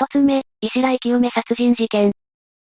一つ目、石来清め殺人事件。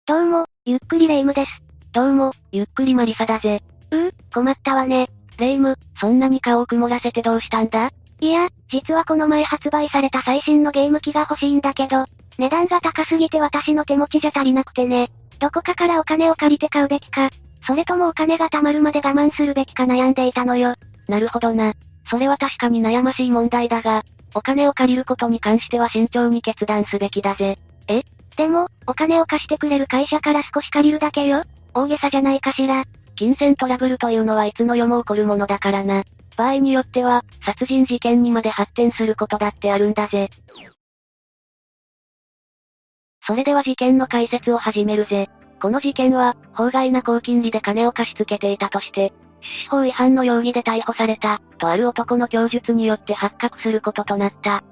どうも、ゆっくりレ夢ムです。どうも、ゆっくりマリサだぜ。うー、困ったわね。レ夢ム、そんなに顔を曇らせてどうしたんだ？いや、実はこの前発売された最新のゲーム機が欲しいんだけど、値段が高すぎて私の手持ちじゃ足りなくてね。どこかからお金を借りて買うべきか、それともお金が貯まるまで我慢するべきか悩んでいたのよ。なるほどな。それは確かに悩ましい問題だが、お金を借りることに関しては慎重に決断すべきだぜ。え？でも、お金を貸してくれる会社から少し借りるだけよ。大げさじゃないかしら。金銭トラブルというのはいつの世も起こるものだからな。場合によっては、殺人事件にまで発展することだってあるんだぜ。それでは事件の解説を始めるぜ。この事件は、法外な高金利で金を貸し付けていたとして、司法違反の容疑で逮捕された、とある男の供述によって発覚することとなった。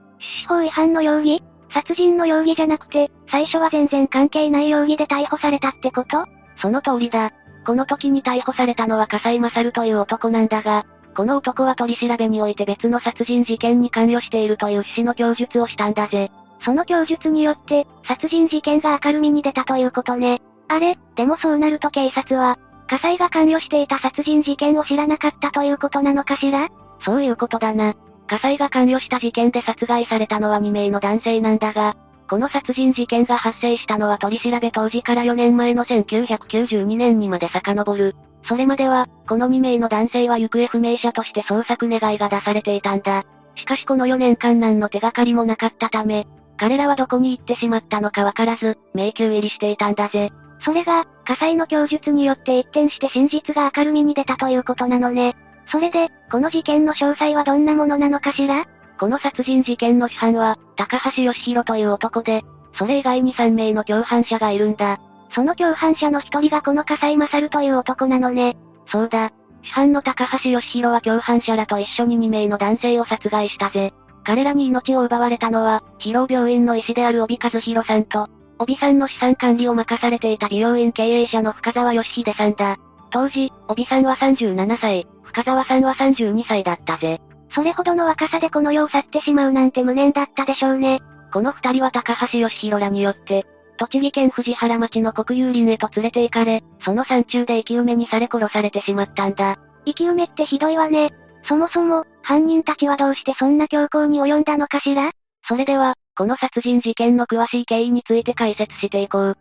司法違反の容疑？殺人の容疑じゃなくて、最初は全然関係ない容疑で逮捕されたってこと？その通りだ。この時に逮捕されたのは笠井勝という男なんだが、この男は取り調べにおいて別の殺人事件に関与しているという趣旨の供述をしたんだぜ。その供述によって、殺人事件が明るみに出たということね。あれ、でもそうなると警察は、火災が関与していた殺人事件を知らなかったということなのかしら？そういうことだな。火災が関与した事件で殺害されたのは2名の男性なんだが、この殺人事件が発生したのは取り調べ当時から4年前の1992年にまで遡る。それまでは、この2名の男性は行方不明者として捜索願いが出されていたんだ。しかしこの4年間何の手がかりもなかったため、彼らはどこに行ってしまったのかわからず、迷宮入りしていたんだぜ。それが、火災の供述によって一転して真実が明るみに出たということなのね。それで、この事件の詳細はどんなものなのかしら？この殺人事件の主犯は、高橋義弘という男で、それ以外に3名の共犯者がいるんだ。その共犯者の一人がこの笠井勝という男なのね。そうだ。主犯の高橋義弘は共犯者らと一緒に2名の男性を殺害したぜ。彼らに命を奪われたのは、疲労病院の医師である帯和弘さんと、帯さんの資産管理を任されていた美容院経営者の深沢義秀さんだ。当時、帯さんは37歳、深沢さんは32歳だったぜ。それほどの若さでこの世を去ってしまうなんて無念だったでしょうね。この二人は高橋義弘らによって、栃木県藤原町の国有林へと連れて行かれ、その山中で生き埋めにされ殺されてしまったんだ。生き埋めってひどいわね。そもそも、犯人たちはどうしてそんな強行に及んだのかしら？それでは、この殺人事件の詳しい経緯について解説していこう。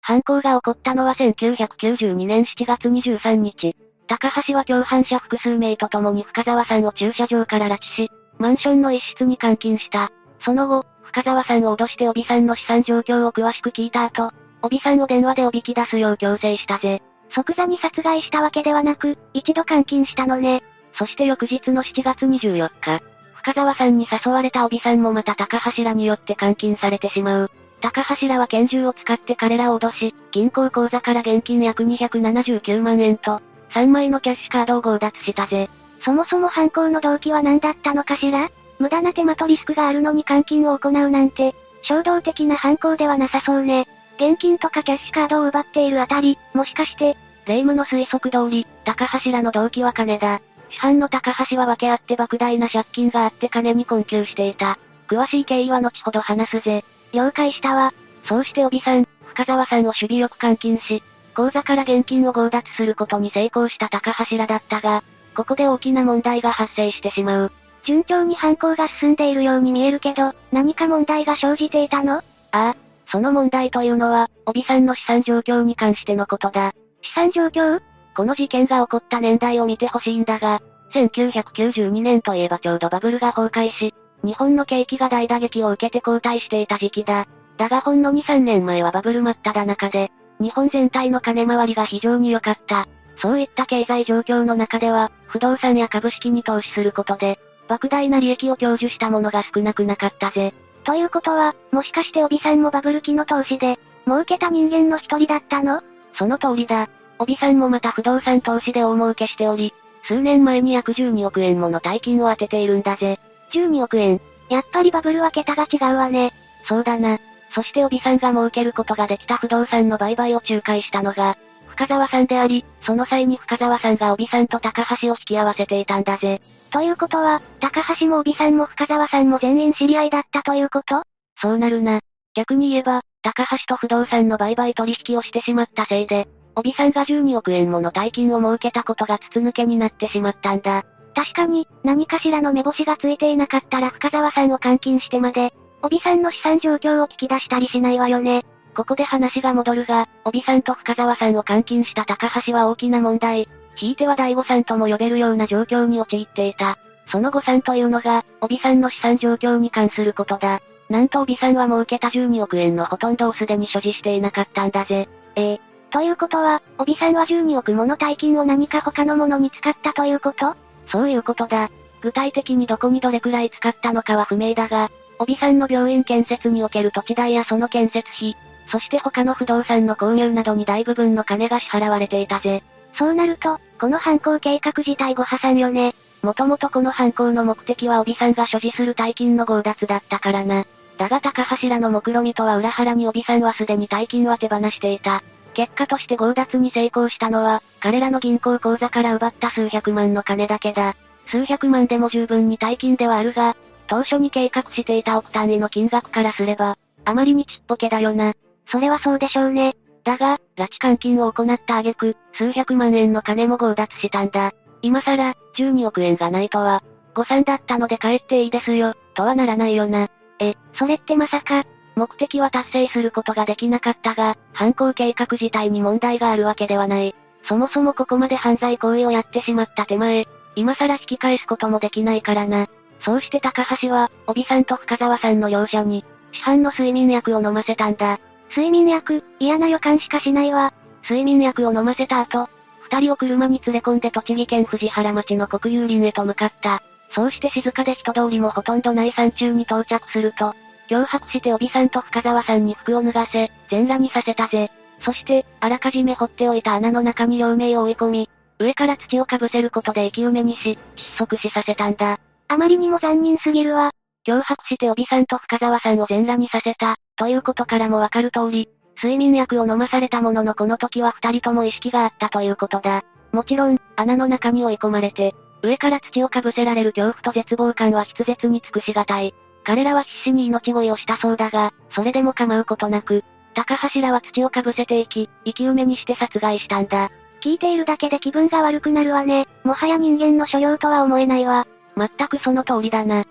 犯行が起こったのは1992年7月23日。高橋は共犯者複数名と共に深沢さんを駐車場から拉致し、マンションの一室に監禁した。その後、深沢さんを脅して帯さんの資産状況を詳しく聞いた後、帯さんを電話でおびき出すよう強制したぜ。即座に殺害したわけではなく、一度監禁したのね。そして翌日の7月24日、深沢さんに誘われた帯さんもまた高柱によって監禁されてしまう。高柱は拳銃を使って彼らを脅し、銀行口座から現金約279万円と、3枚のキャッシュカードを強奪したぜ。そもそも犯行の動機は何だったのかしら？無駄な手間とリスクがあるのに監禁を行うなんて、衝動的な犯行ではなさそうね。現金とかキャッシュカードを奪っているあたり、もしかして、霊夢の推測通り、高柱の動機は金だ。主犯の高橋は分け合って莫大な借金があって金に困窮していた。詳しい経緯は後ほど話すぜ。了解したわ。そうして帯さん、深沢さんを守備よく監禁し、口座から現金を強奪することに成功した高柱だったが、ここで大きな問題が発生してしまう。順調に犯行が進んでいるように見えるけど、何か問題が生じていたの？ああ、その問題というのは、帯さんの資産状況に関してのことだ。資産状況？この事件が起こった年代を見てほしいんだが、1992年といえばちょうどバブルが崩壊し、日本の景気が大打撃を受けて後退していた時期だ。だがほんの2、3年前はバブル真っ只中で、日本全体の金回りが非常に良かった。そういった経済状況の中では、不動産や株式に投資することで、莫大な利益を享受したものが少なくなかったぜ。ということは、もしかして帯さんもバブル期の投資で、儲けた人間の一人だったの？その通りだ。帯さんもまた不動産投資で大儲けしており、数年前に約12億円もの大金を当てているんだぜ。12億円やっぱりバブルは桁が違うわね。そうだな。そして帯さんが儲けることができた不動産の売買を仲介したのが、深沢さんであり、その際に深沢さんが帯さんと高橋を引き合わせていたんだぜ。ということは、高橋も帯さんも深沢さんも全員知り合いだったということ？そうなるな。逆に言えば、高橋と不動産の売買取引をしてしまったせいで、帯さんが12億円もの大金を設けたことが筒抜けになってしまったんだ。確かに、何かしらの目星がついていなかったら深沢さんを監禁してまで、帯さんの資産状況を聞き出したりしないわよね。ここで話が戻るが、帯さんと深沢さんを監禁した高橋は大きな問題。ひいては大悟さんとも呼べるような状況に陥っていた。その誤算というのが、帯さんの資産状況に関することだ。なんと帯さんは儲けた12億円のほとんどをすでに所持していなかったんだぜ。ええ。ということは、帯さんは12億もの大金を何か他のものに使ったということ？そういうことだ。具体的にどこにどれくらい使ったのかは不明だが、帯さんの病院建設における土地代やその建設費、そして他の不動産の購入などに大部分の金が支払われていたぜ。そうなると、この犯行計画自体ご破産よね。もともとこの犯行の目的は帯さんが所持する大金の強奪だったからな。だが高柱の目論見とは裏腹に帯さんはすでに大金は手放していた。結果として強奪に成功したのは、彼らの銀行口座から奪った数百万の金だけだ。数百万でも十分に大金ではあるが、当初に計画していた億単位の金額からすれば、あまりにちっぽけだよな。それはそうでしょうね。だが、拉致監禁を行った挙句、数百万円の金も強奪したんだ。今さら、12億円がないとは、誤算だったので帰っていいですよ、とはならないよな。え、それってまさか、目的は達成することができなかったが、犯行計画自体に問題があるわけではない。そもそもここまで犯罪行為をやってしまった手前、今更引き返すこともできないからな。そうして高橋は、帯さんと深沢さんの両者に、市販の睡眠薬を飲ませたんだ。睡眠薬、嫌な予感しかしないわ。睡眠薬を飲ませた後、二人を車に連れ込んで栃木県藤原町の国有林へと向かった。そうして静かで人通りもほとんどない山中に到着すると、脅迫して帯さんと深沢さんに服を脱がせ、全裸にさせたぜ。そして、あらかじめ掘っておいた穴の中に両名を追い込み、上から土をかぶせることで生き埋めにし、窒息死させたんだ。あまりにも残忍すぎるわ。脅迫して帯さんと深沢さんを全裸にさせた、ということからもわかる通り、睡眠薬を飲まされたもののこの時は二人とも意識があったということだ。もちろん、穴の中に追い込まれて、上から土をかぶせられる恐怖と絶望感は筆舌に尽くしがたい。彼らは必死に命乞いをしたそうだが、それでも構うことなく、高柱は土をかぶせていき、生き埋めにして殺害したんだ。聞いているだけで気分が悪くなるわね。もはや人間の所領とは思えないわ。全くその通りだな。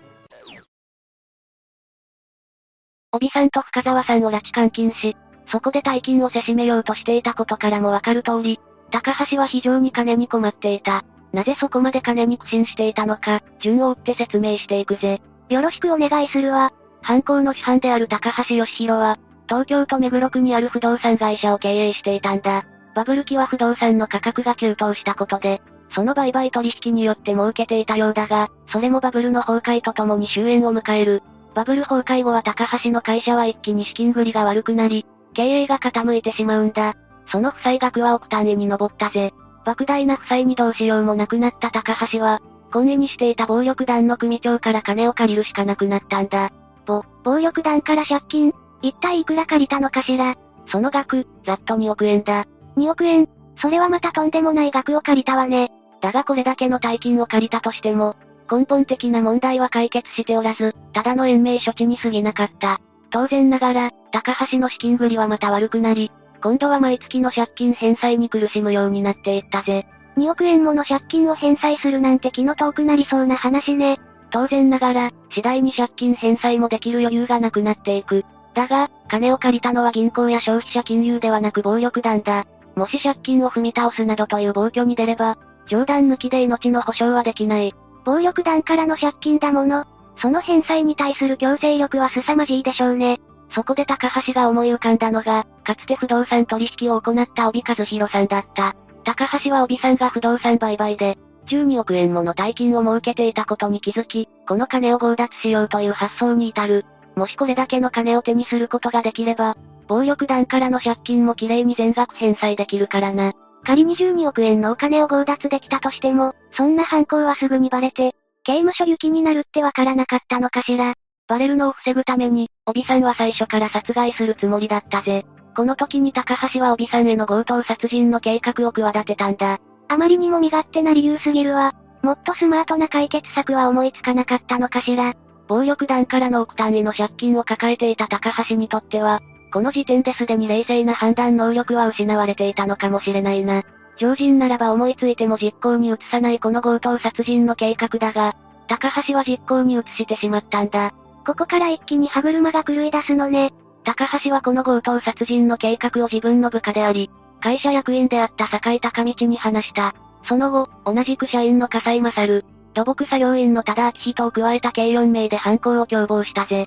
帯さんと深沢さんを拉致監禁し、そこで大金をせしめようとしていたことからもわかる通り、高橋は非常に金に困っていた。なぜそこまで金に苦心していたのか、順を追って説明していくぜ。よろしくお願いするわ。犯行の主犯である高橋義弘は、東京都目黒区にある不動産会社を経営していたんだ。バブル期は不動産の価格が急騰したことで、その売買取引によって儲けていたようだが、それもバブルの崩壊とともに終焉を迎える。バブル崩壊後は高橋の会社は一気に資金繰りが悪くなり、経営が傾いてしまうんだ。その負債額は億単位に上ったぜ。莫大な負債にどうしようもなくなった高橋は、懇意にしていた暴力団の組長から金を借りるしかなくなったんだ。ぼ、暴力団から借金？一体いくら借りたのかしら？その額、ざっと2億円だ。2億円？それはまたとんでもない額を借りたわね。だがこれだけの大金を借りたとしても、根本的な問題は解決しておらず、ただの延命処置に過ぎなかった。当然ながら、高橋の資金繰りはまた悪くなり、今度は毎月の借金返済に苦しむようになっていったぜ。2億円もの借金を返済するなんて気の遠くなりそうな話ね。当然ながら、次第に借金返済もできる余裕がなくなっていく。だが、金を借りたのは銀行や消費者金融ではなく暴力団だ。もし借金を踏み倒すなどという暴挙に出れば、冗談抜きで命の保証はできない。暴力団からの借金だもの。その返済に対する強制力は凄まじいでしょうね。そこで高橋が思い浮かんだのが、かつて不動産取引を行った帯和弘さんだった。高橋は帯さんが不動産売買で、12億円もの大金を設けていたことに気づき、この金を強奪しようという発想に至る。もしこれだけの金を手にすることができれば、暴力団からの借金もきれいに全額返済できるからな。仮に12億円のお金を強奪できたとしても、そんな犯行はすぐにバレて、刑務所行きになるってわからなかったのかしら。バレるのを防ぐために、帯さんは最初から殺害するつもりだったぜ。この時に高橋は帯さんへの強盗殺人の計画を企てたんだ。あまりにも身勝手な理由すぎるわ。もっとスマートな解決策は思いつかなかったのかしら。暴力団からの億単位の借金を抱えていた高橋にとっては、この時点ですでに冷静な判断能力は失われていたのかもしれないな。常人ならば思いついても実行に移さないこの強盗殺人の計画だが、高橋は実行に移してしまったんだ。ここから一気に歯車が狂い出すのね。高橋はこの強盗殺人の計画を自分の部下であり、会社役員であった坂井高道に話した。その後、同じく社員の笠井勝、土木作業員の多田明人を加えた計4名で犯行を共謀したぜ。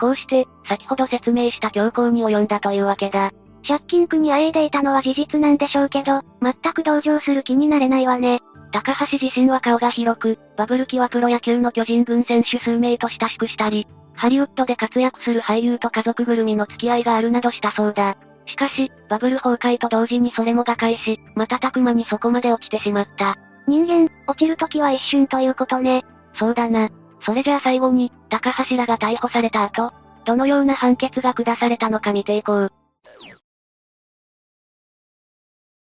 こうして、先ほど説明した強行に及んだというわけだ。借金区にあえいでいたのは事実なんでしょうけど、全く同情する気になれないわね。高橋自身は顔が広く、バブル期はプロ野球の巨人軍選手数名と親しくしたり、ハリウッドで活躍する俳優と家族ぐるみの付き合いがあるなどしたそうだ。しかし、バブル崩壊と同時にそれも瓦解し、瞬く間にそこまで落ちてしまった。人間、落ちるときは一瞬ということね。そうだな。それじゃあ最後に、高橋らが逮捕された後、どのような判決が下されたのか見ていこう。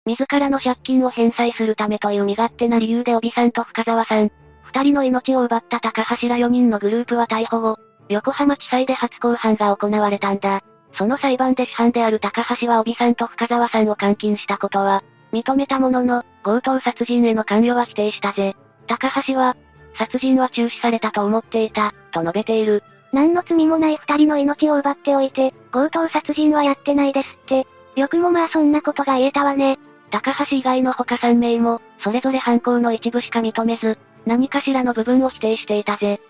自らの借金を返済するためという身勝手な理由で帯さんと深沢さん、二人の命を奪った高橋ら4人のグループは逮捕後、横浜地裁で初公判が行われたんだ。その裁判で主犯である高橋は帯さんと深沢さんを監禁したことは、認めたものの、強盗殺人への関与は否定したぜ。高橋は、殺人は中止されたと思っていた、と述べている。何の罪もない二人の命を奪っておいて、強盗殺人はやってないですって。よくもまあそんなことが言えたわね。高橋以外の他3名も、それぞれ犯行の一部しか認めず、何かしらの部分を否定していたぜ。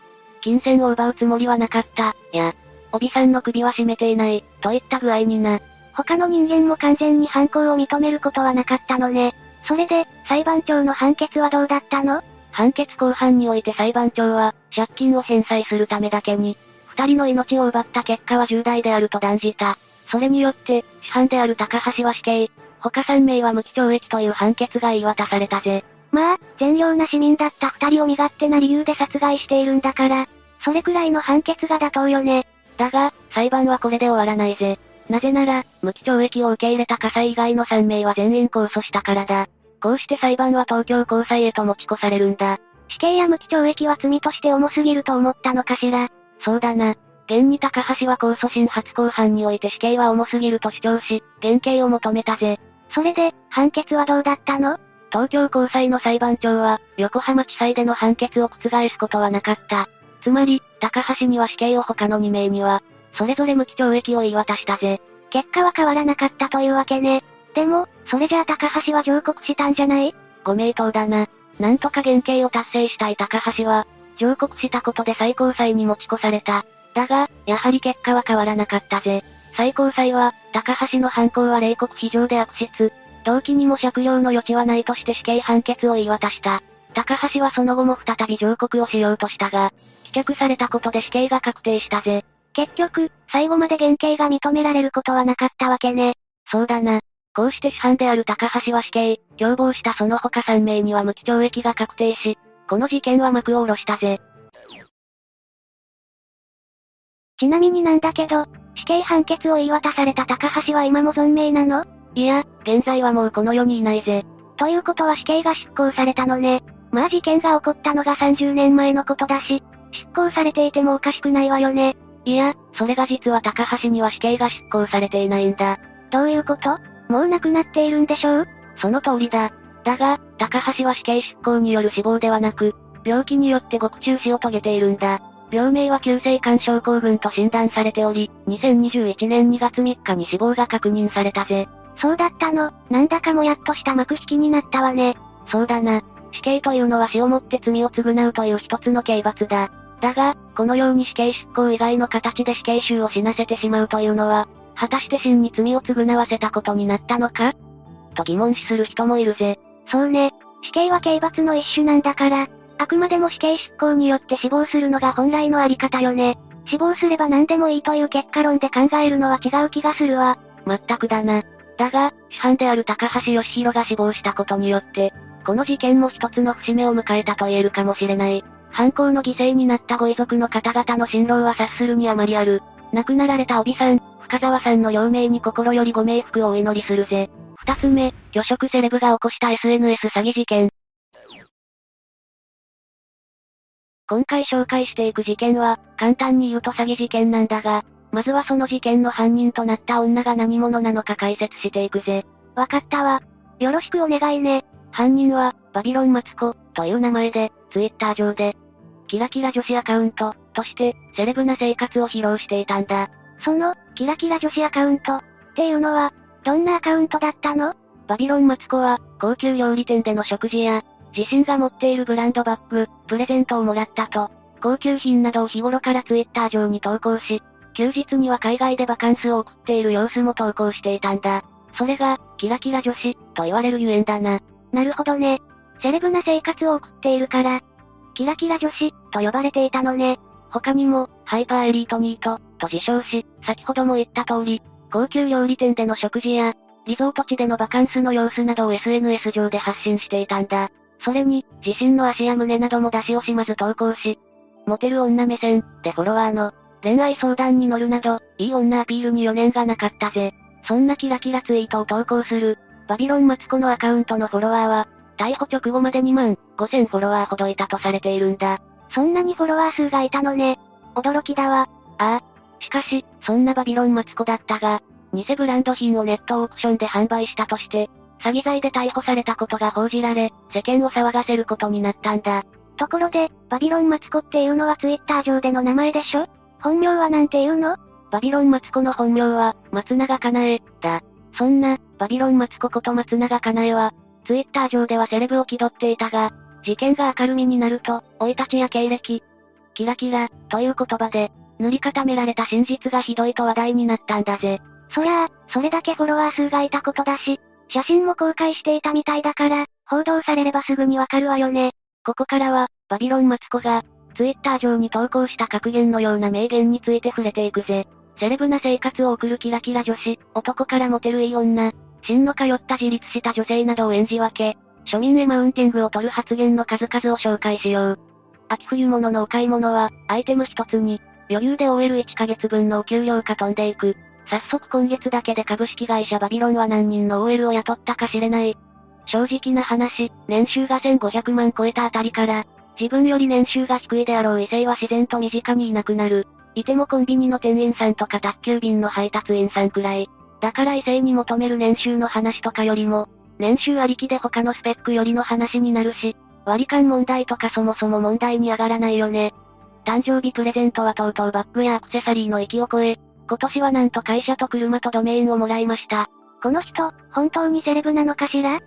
金銭を奪うつもりはなかった、や、帯さんの首は絞めていない、といった具合にな。他の人間も完全に犯行を認めることはなかったのね。それで、裁判長の判決はどうだったの？判決公判において裁判長は、借金を返済するためだけに、二人の命を奪った結果は重大であると断じた。それによって、主犯である高橋は死刑、他三名は無期懲役という判決が言い渡されたぜ。まあ、善良な市民だった二人を身勝手な理由で殺害しているんだから、それくらいの判決が妥当よね。だが、裁判はこれで終わらないぜ。なぜなら、無期懲役を受け入れた火災以外の3名は全員控訴したからだ。こうして裁判は東京高裁へと持ち越されるんだ。死刑や無期懲役は罪として重すぎると思ったのかしら。そうだな。現に高橋は控訴審初公判において死刑は重すぎると主張し、減刑を求めたぜ。それで、判決はどうだったの東京高裁の裁判長は、横浜地裁での判決を覆すことはなかった。つまり、高橋には死刑を他の2名には、それぞれ無期懲役を言い渡したぜ。結果は変わらなかったというわけね。でも、それじゃあ高橋は上告したんじゃない？ご名答だな。なんとか減刑を達成したい高橋は、上告したことで最高裁に持ち越された。だが、やはり結果は変わらなかったぜ。最高裁は、高橋の犯行は冷酷非常で悪質。動機にも借用の余地はないとして死刑判決を言い渡した。高橋はその後も再び上告をしようとしたが、棄却されたことで死刑が確定したぜ。結局、最後まで減刑が認められることはなかったわけね。そうだな。こうして主犯である高橋は死刑、共謀したその他3名には無期懲役が確定し、この事件は幕を下ろしたぜ。ちなみになんだけど、死刑判決を言い渡された高橋は今も存命なの？いや、現在はもうこの世にいないぜ。ということは死刑が執行されたのね。まあ事件が起こったのが30年前のことだし、執行されていてもおかしくないわよね。いや、それが実は高橋には死刑が執行されていないんだ。どういうこと？もう亡くなっているんでしょう？その通りだ。だが、高橋は死刑執行による死亡ではなく、病気によって獄中死を遂げているんだ。病名は急性肝症候群と診断されており、2021年2月3日に死亡が確認されたぜ。そうだったの、なんだかもやっとした幕引きになったわね。そうだな。死刑というのは死をもって罪を償うという一つの刑罰だ。だが、このように死刑執行以外の形で死刑囚を死なせてしまうというのは、果たして真に罪を償わせたことになったのか？と疑問視する人もいるぜ。そうね。死刑は刑罰の一種なんだから、あくまでも死刑執行によって死亡するのが本来のあり方よね。死亡すれば何でもいいという結果論で考えるのは違う気がするわ。まったくだな。だが、主犯である高橋義弘が死亡したことによって、この事件も一つの節目を迎えたと言えるかもしれない。犯行の犠牲になったご遺族の方々の辛労は察するにあまりある。亡くなられた帯さん、深沢さんの両名に心よりご冥福をお祈りするぜ。二つ目、魚食セレブが起こした SNS 詐欺事件。今回紹介していく事件は、簡単に言うと詐欺事件なんだが、まずはその事件の犯人となった女が何者なのか解説していくぜ。わかったわ。よろしくお願いね。犯人は、バビロンマツコ、という名前で、ツイッター上で、キラキラ女子アカウント、として、セレブな生活を披露していたんだ。その、キラキラ女子アカウント、っていうのは、どんなアカウントだったの？バビロンマツコは、高級料理店での食事や、自身が持っているブランドバッグ、プレゼントをもらったと、高級品などを日頃からツイッター上に投稿し、休日には海外でバカンスを送っている様子も投稿していたんだ。それが、キラキラ女子、と言われるゆえんだな。なるほどね。セレブな生活を送っているから、キラキラ女子、と呼ばれていたのね。他にも、ハイパーエリートニート、と自称し、先ほども言った通り、高級料理店での食事や、リゾート地でのバカンスの様子などを SNS 上で発信していたんだ。それに、自身の足や胸なども出し惜しまず投稿し、モテる女目線、でフォロワーの、恋愛相談に乗るなど、いい女アピールに余念がなかったぜ。そんなキラキラツイートを投稿する、バビロンマツコのアカウントのフォロワーは、逮捕直後まで2万5000フォロワーほどいたとされているんだ。そんなにフォロワー数がいたのね。驚きだわ。ああ。しかし、そんなバビロンマツコだったが、偽ブランド品をネットオークションで販売したとして、詐欺罪で逮捕されたことが報じられ、世間を騒がせることになったんだ。ところで、バビロンマツコっていうのはツイッター上での名前でしょ？本名はなんていうの？バビロンマツコの本名は、松永かなえ、だ。そんな、バビロンマツコこと松永かなえは、ツイッター上ではセレブを気取っていたが、事件が明るみになると、生い立ちや経歴、キラキラ、という言葉で、塗り固められた真実がひどいと話題になったんだぜ。そりゃあ、それだけフォロワー数がいたことだし、写真も公開していたみたいだから、報道されればすぐにわかるわよね。ここからは、バビロンマツコが、ツイッター上に投稿した格言のような名言について触れていくぜ。セレブな生活を送るキラキラ女子、男からモテるいい女、真の通った自立した女性などを演じ分け、庶民へマウンティングを取る発言の数々を紹介しよう。秋冬物のお買い物は、アイテム一つに、余裕で OL1 ヶ月分のお給料か飛んでいく。早速今月だけで株式会社バビロンは何人の OL を雇ったか知れない。正直な話、年収が1500万超えたあたりから、自分より年収が低いであろう異性は自然と身近にいなくなる。いてもコンビニの店員さんとか宅急便の配達員さんくらい。だから異性に求める年収の話とかよりも、年収ありきで他のスペックよりの話になるし、割り勘問題とかそもそも問題に上がらないよね。誕生日プレゼントはとうとうバッグやアクセサリーの域を超え、今年はなんと会社と車とドメインをもらいました。この人、本当にセレブなのかしら？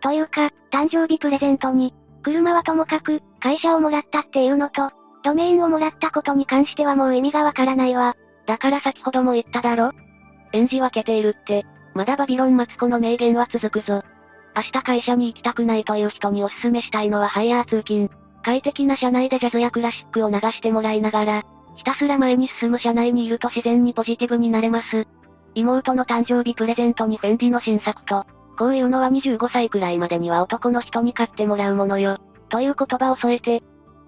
というか、誕生日プレゼントに、車はともかく、会社をもらったっていうのと、ドメインをもらったことに関してはもう意味がわからないわ。だから先ほども言っただろ演じ分けているって、まだバビロンマツコの名言は続くぞ。明日会社に行きたくないという人におすすめしたいのはハイヤー通勤。快適な車内でジャズやクラシックを流してもらいながら、ひたすら前に進む車内にいると自然にポジティブになれます。妹の誕生日プレゼントにフェンディの新作と、こういうのは25歳くらいまでには男の人に買ってもらうものよ。という言葉を添えて、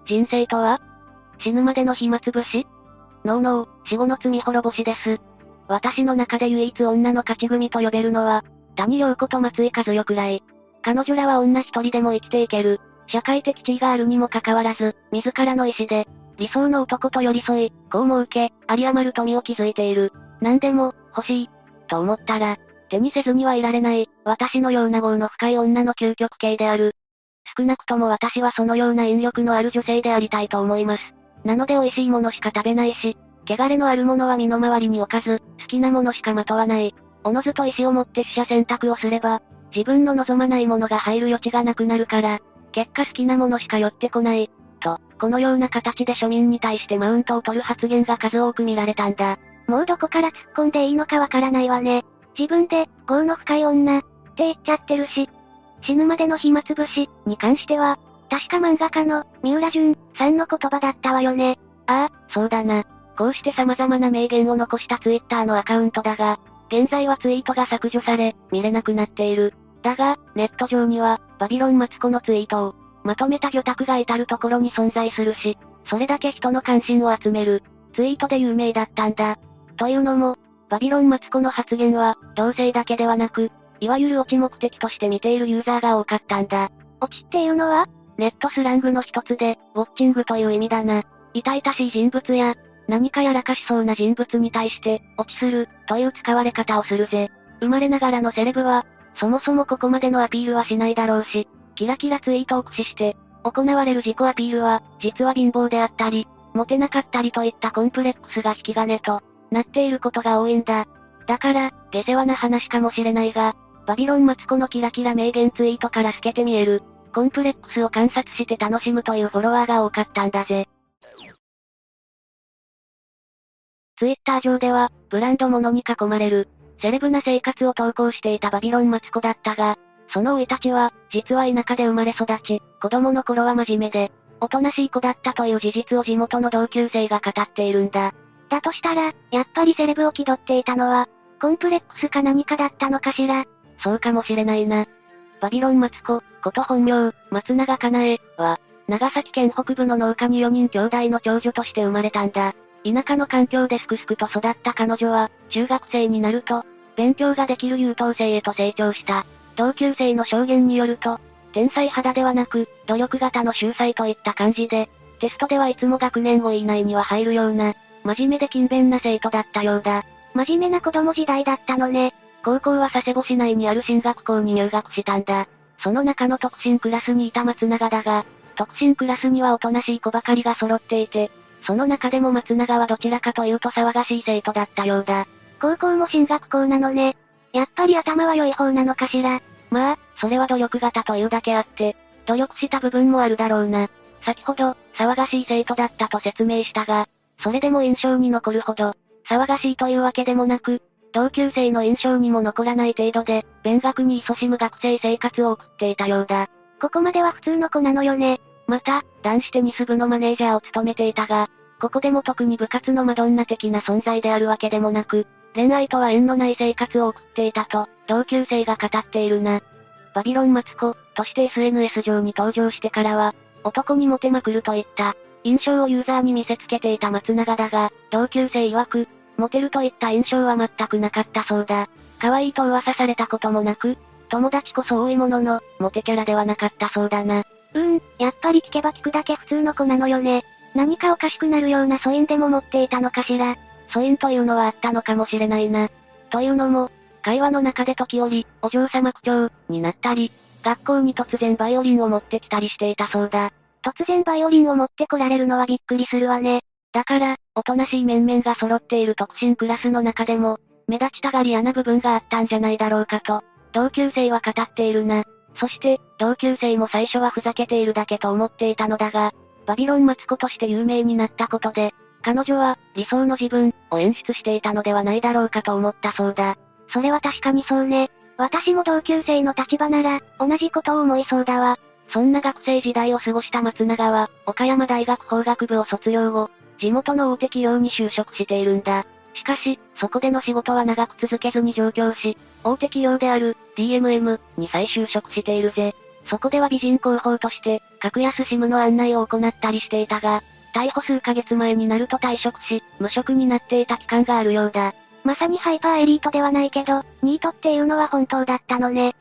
人生とは？死ぬまでの暇つぶし？ノーノー、死後の罪滅ぼしです。私の中で唯一女の勝ち組と呼べるのは、谷陽子と松井和代くらい。彼女らは女一人でも生きていける。社会的地位があるにもかかわらず、自らの意志で、理想の男と寄り添い、こうも受け、有り余る富を築いている。何でも、欲しい、と思ったら、手にせずにはいられない、私のような業の深い女の究極系である。少なくとも私はそのような引力のある女性でありたいと思います。なので美味しいものしか食べないし、汚れのあるものは身の回りに置かず、好きなものしかまとわない。おのずと意志を持って取捨選択をすれば、自分の望まないものが入る余地がなくなるから、結果好きなものしか寄ってこない。と、このような形で庶民に対してマウントを取る発言が数多く見られたんだ。もうどこから突っ込んでいいのかわからないわね。自分で、業の深い女、って言っちゃってるし。死ぬまでの暇つぶし、に関しては、確か漫画家の、三浦淳、さんの言葉だったわよね。ああ、そうだな。こうして様々な名言を残したツイッターのアカウントだが、現在はツイートが削除され、見れなくなっている。だが、ネット上には、バビロンマツコのツイートを、まとめた魚拓が至るところに存在するし、それだけ人の関心を集める、ツイートで有名だったんだ。というのも、バビロンマツコの発言は、同性だけではなく、いわゆるオチ目的として見ているユーザーが多かったんだ。オチっていうのは？ネットスラングの一つで、ウォッチングという意味だな。痛々しい人物や、何かやらかしそうな人物に対して、落ちする、という使われ方をするぜ。生まれながらのセレブは、そもそもここまでのアピールはしないだろうし、キラキラツイートを駆使して、行われる自己アピールは、実は貧乏であったり、モテなかったりといったコンプレックスが引き金と、なっていることが多いんだ。だから、下世話な話かもしれないが、バビロンマツコのキラキラ名言ツイートから透けて見える、コンプレックスを観察して楽しむというフォロワーが多かったんだぜ。ツイッター上では、ブランド物に囲まれる、セレブな生活を投稿していたバビロンマツコだったが、その生い立ちは、実は田舎で生まれ育ち、子供の頃は真面目で、おとなしい子だったという事実を地元の同級生が語っているんだ。だとしたら、やっぱりセレブを気取っていたのは、コンプレックスか何かだったのかしら？そうかもしれないな。バビロンマツコ、こと本名、松永かなえ、は、長崎県北部の農家に4人兄弟の長女として生まれたんだ。田舎の環境ですくすくと育った彼女は、中学生になると、勉強ができる優等生へと成長した。同級生の証言によると、天才肌ではなく、努力型の秀才といった感じで、テストではいつも学年5位以内には入るような、真面目で勤勉な生徒だったようだ。真面目な子供時代だったのね。高校は佐世保市内にある進学校に入学したんだ。その中の特進クラスにいた松永だが、特進クラスにはおとなしい子ばかりが揃っていて、その中でも松永はどちらかというと騒がしい生徒だったようだ。高校も進学校なのね。やっぱり頭は良い方なのかしら。まあ、それは努力型というだけあって、努力した部分もあるだろうな。先ほど、騒がしい生徒だったと説明したが、それでも印象に残るほど、騒がしいというわけでもなく、同級生の印象にも残らない程度で、勉学に勤しむ学生生活を送っていたようだ。ここまでは普通の子なのよね。また、男子テニス部のマネージャーを務めていたが、ここでも特に部活のマドンナ的な存在であるわけでもなく、恋愛とは縁のない生活を送っていたと、同級生が語っているな。バビロンマツコ、として SNS 上に登場してからは、男にモテまくるといった、印象をユーザーに見せつけていた松永だが、同級生曰く、モテるといった印象は全くなかったそうだ。可愛いと噂されたこともなく、友達こそ多いものの、モテキャラではなかったそうだな。うーん、やっぱり聞けば聞くだけ普通の子なのよね。何かおかしくなるような素因でも持っていたのかしら。素因というのはあったのかもしれないな。というのも、会話の中で時折、お嬢様口調、になったり、学校に突然バイオリンを持ってきたりしていたそうだ。突然バイオリンを持ってこられるのはびっくりするわね。だから、おとなしい面々が揃っている特進クラスの中でも、目立ちたがり屋な部分があったんじゃないだろうかと、同級生は語っているな。そして、同級生も最初はふざけているだけと思っていたのだが、バビロンマツコとして有名になったことで、彼女は、理想の自分、を演出していたのではないだろうかと思ったそうだ。それは確かにそうね。私も同級生の立場なら、同じことを思いそうだわ。そんな学生時代を過ごした松永は、岡山大学法学部を卒業後、地元の大手企業に就職しているんだ。しかし、そこでの仕事は長く続けずに上京し、大手企業である、DMM に再就職しているぜ。そこでは美人広報として、格安シムの案内を行ったりしていたが、逮捕数ヶ月前になると退職し、無職になっていた期間があるようだ。まさにハイパーエリートではないけど、ニートっていうのは本当だったのね。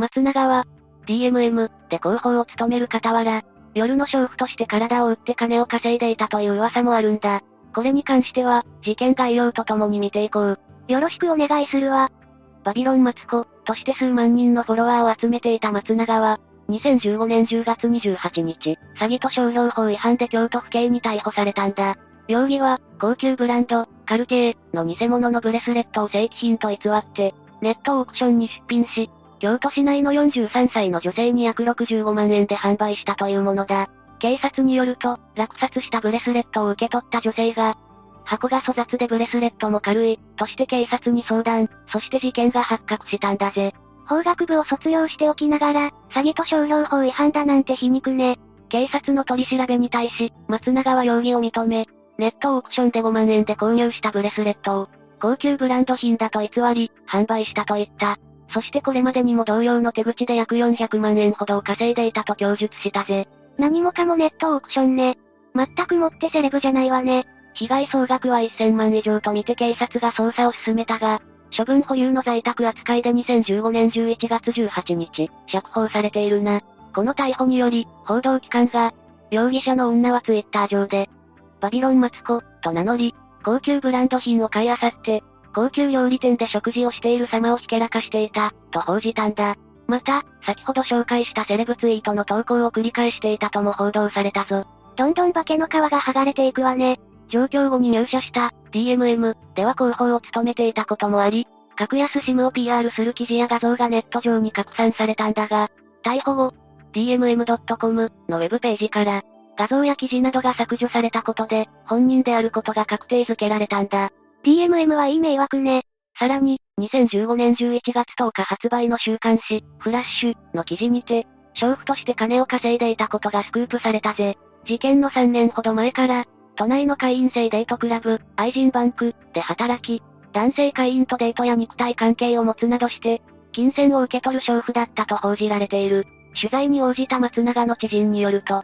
松永は、DMM で広報を務める傍ら、夜の娼婦として体を売って金を稼いでいたという噂もあるんだ。これに関しては、事件概要とともに見ていこう。よろしくお願いするわ。バビロンマツコ、として数万人のフォロワーを集めていた松永は、2015年10月28日、詐欺と商標法違反で京都府警に逮捕されたんだ。容疑は、高級ブランド、カルティエの偽物のブレスレットを正規品と偽って、ネットオークションに出品し、京都市内の43歳の女性に約65万円で販売したというものだ。警察によると、落札したブレスレットを受け取った女性が、箱が粗雑でブレスレットも軽い、として警察に相談、そして事件が発覚したんだぜ。法学部を卒業しておきながら、詐欺と商標法違反だなんて皮肉ね。警察の取り調べに対し、松永は容疑を認め、ネットオークションで5万円で購入したブレスレットを、高級ブランド品だと偽り、販売したと言った。そしてこれまでにも同様の手口で約400万円ほどを稼いでいたと供述したぜ。何もかもネットオークションね。全くもってセレブじゃないわね。被害総額は1000万以上と見て警察が捜査を進めたが、処分保留の在宅扱いで2015年11月18日、釈放されているな。この逮捕により、報道機関が、容疑者の女はツイッター上で、バビロンマツコ、と名乗り、高級ブランド品を買い漁って、高級料理店で食事をしている様をひけらかしていた、と報じたんだ。また、先ほど紹介したセレブツイートの投稿を繰り返していたとも報道されたぞ。どんどん化けの皮が剥がれていくわね。上京後に入社した DMM では広報を務めていたこともあり、格安 SIM を PR する記事や画像がネット上に拡散されたんだが、逮捕後、dmm.com のウェブページから、画像や記事などが削除されたことで、本人であることが確定づけられたんだ。DMM はいい迷惑ね。さらに、2015年11月10日発売の週刊誌、フラッシュの記事にて、娼婦として金を稼いでいたことがスクープされたぜ。事件の3年ほど前から、都内の会員制デートクラブ、愛人バンク、で働き、男性会員とデートや肉体関係を持つなどして、金銭を受け取る娼婦だったと報じられている。取材に応じた松永の知人によると、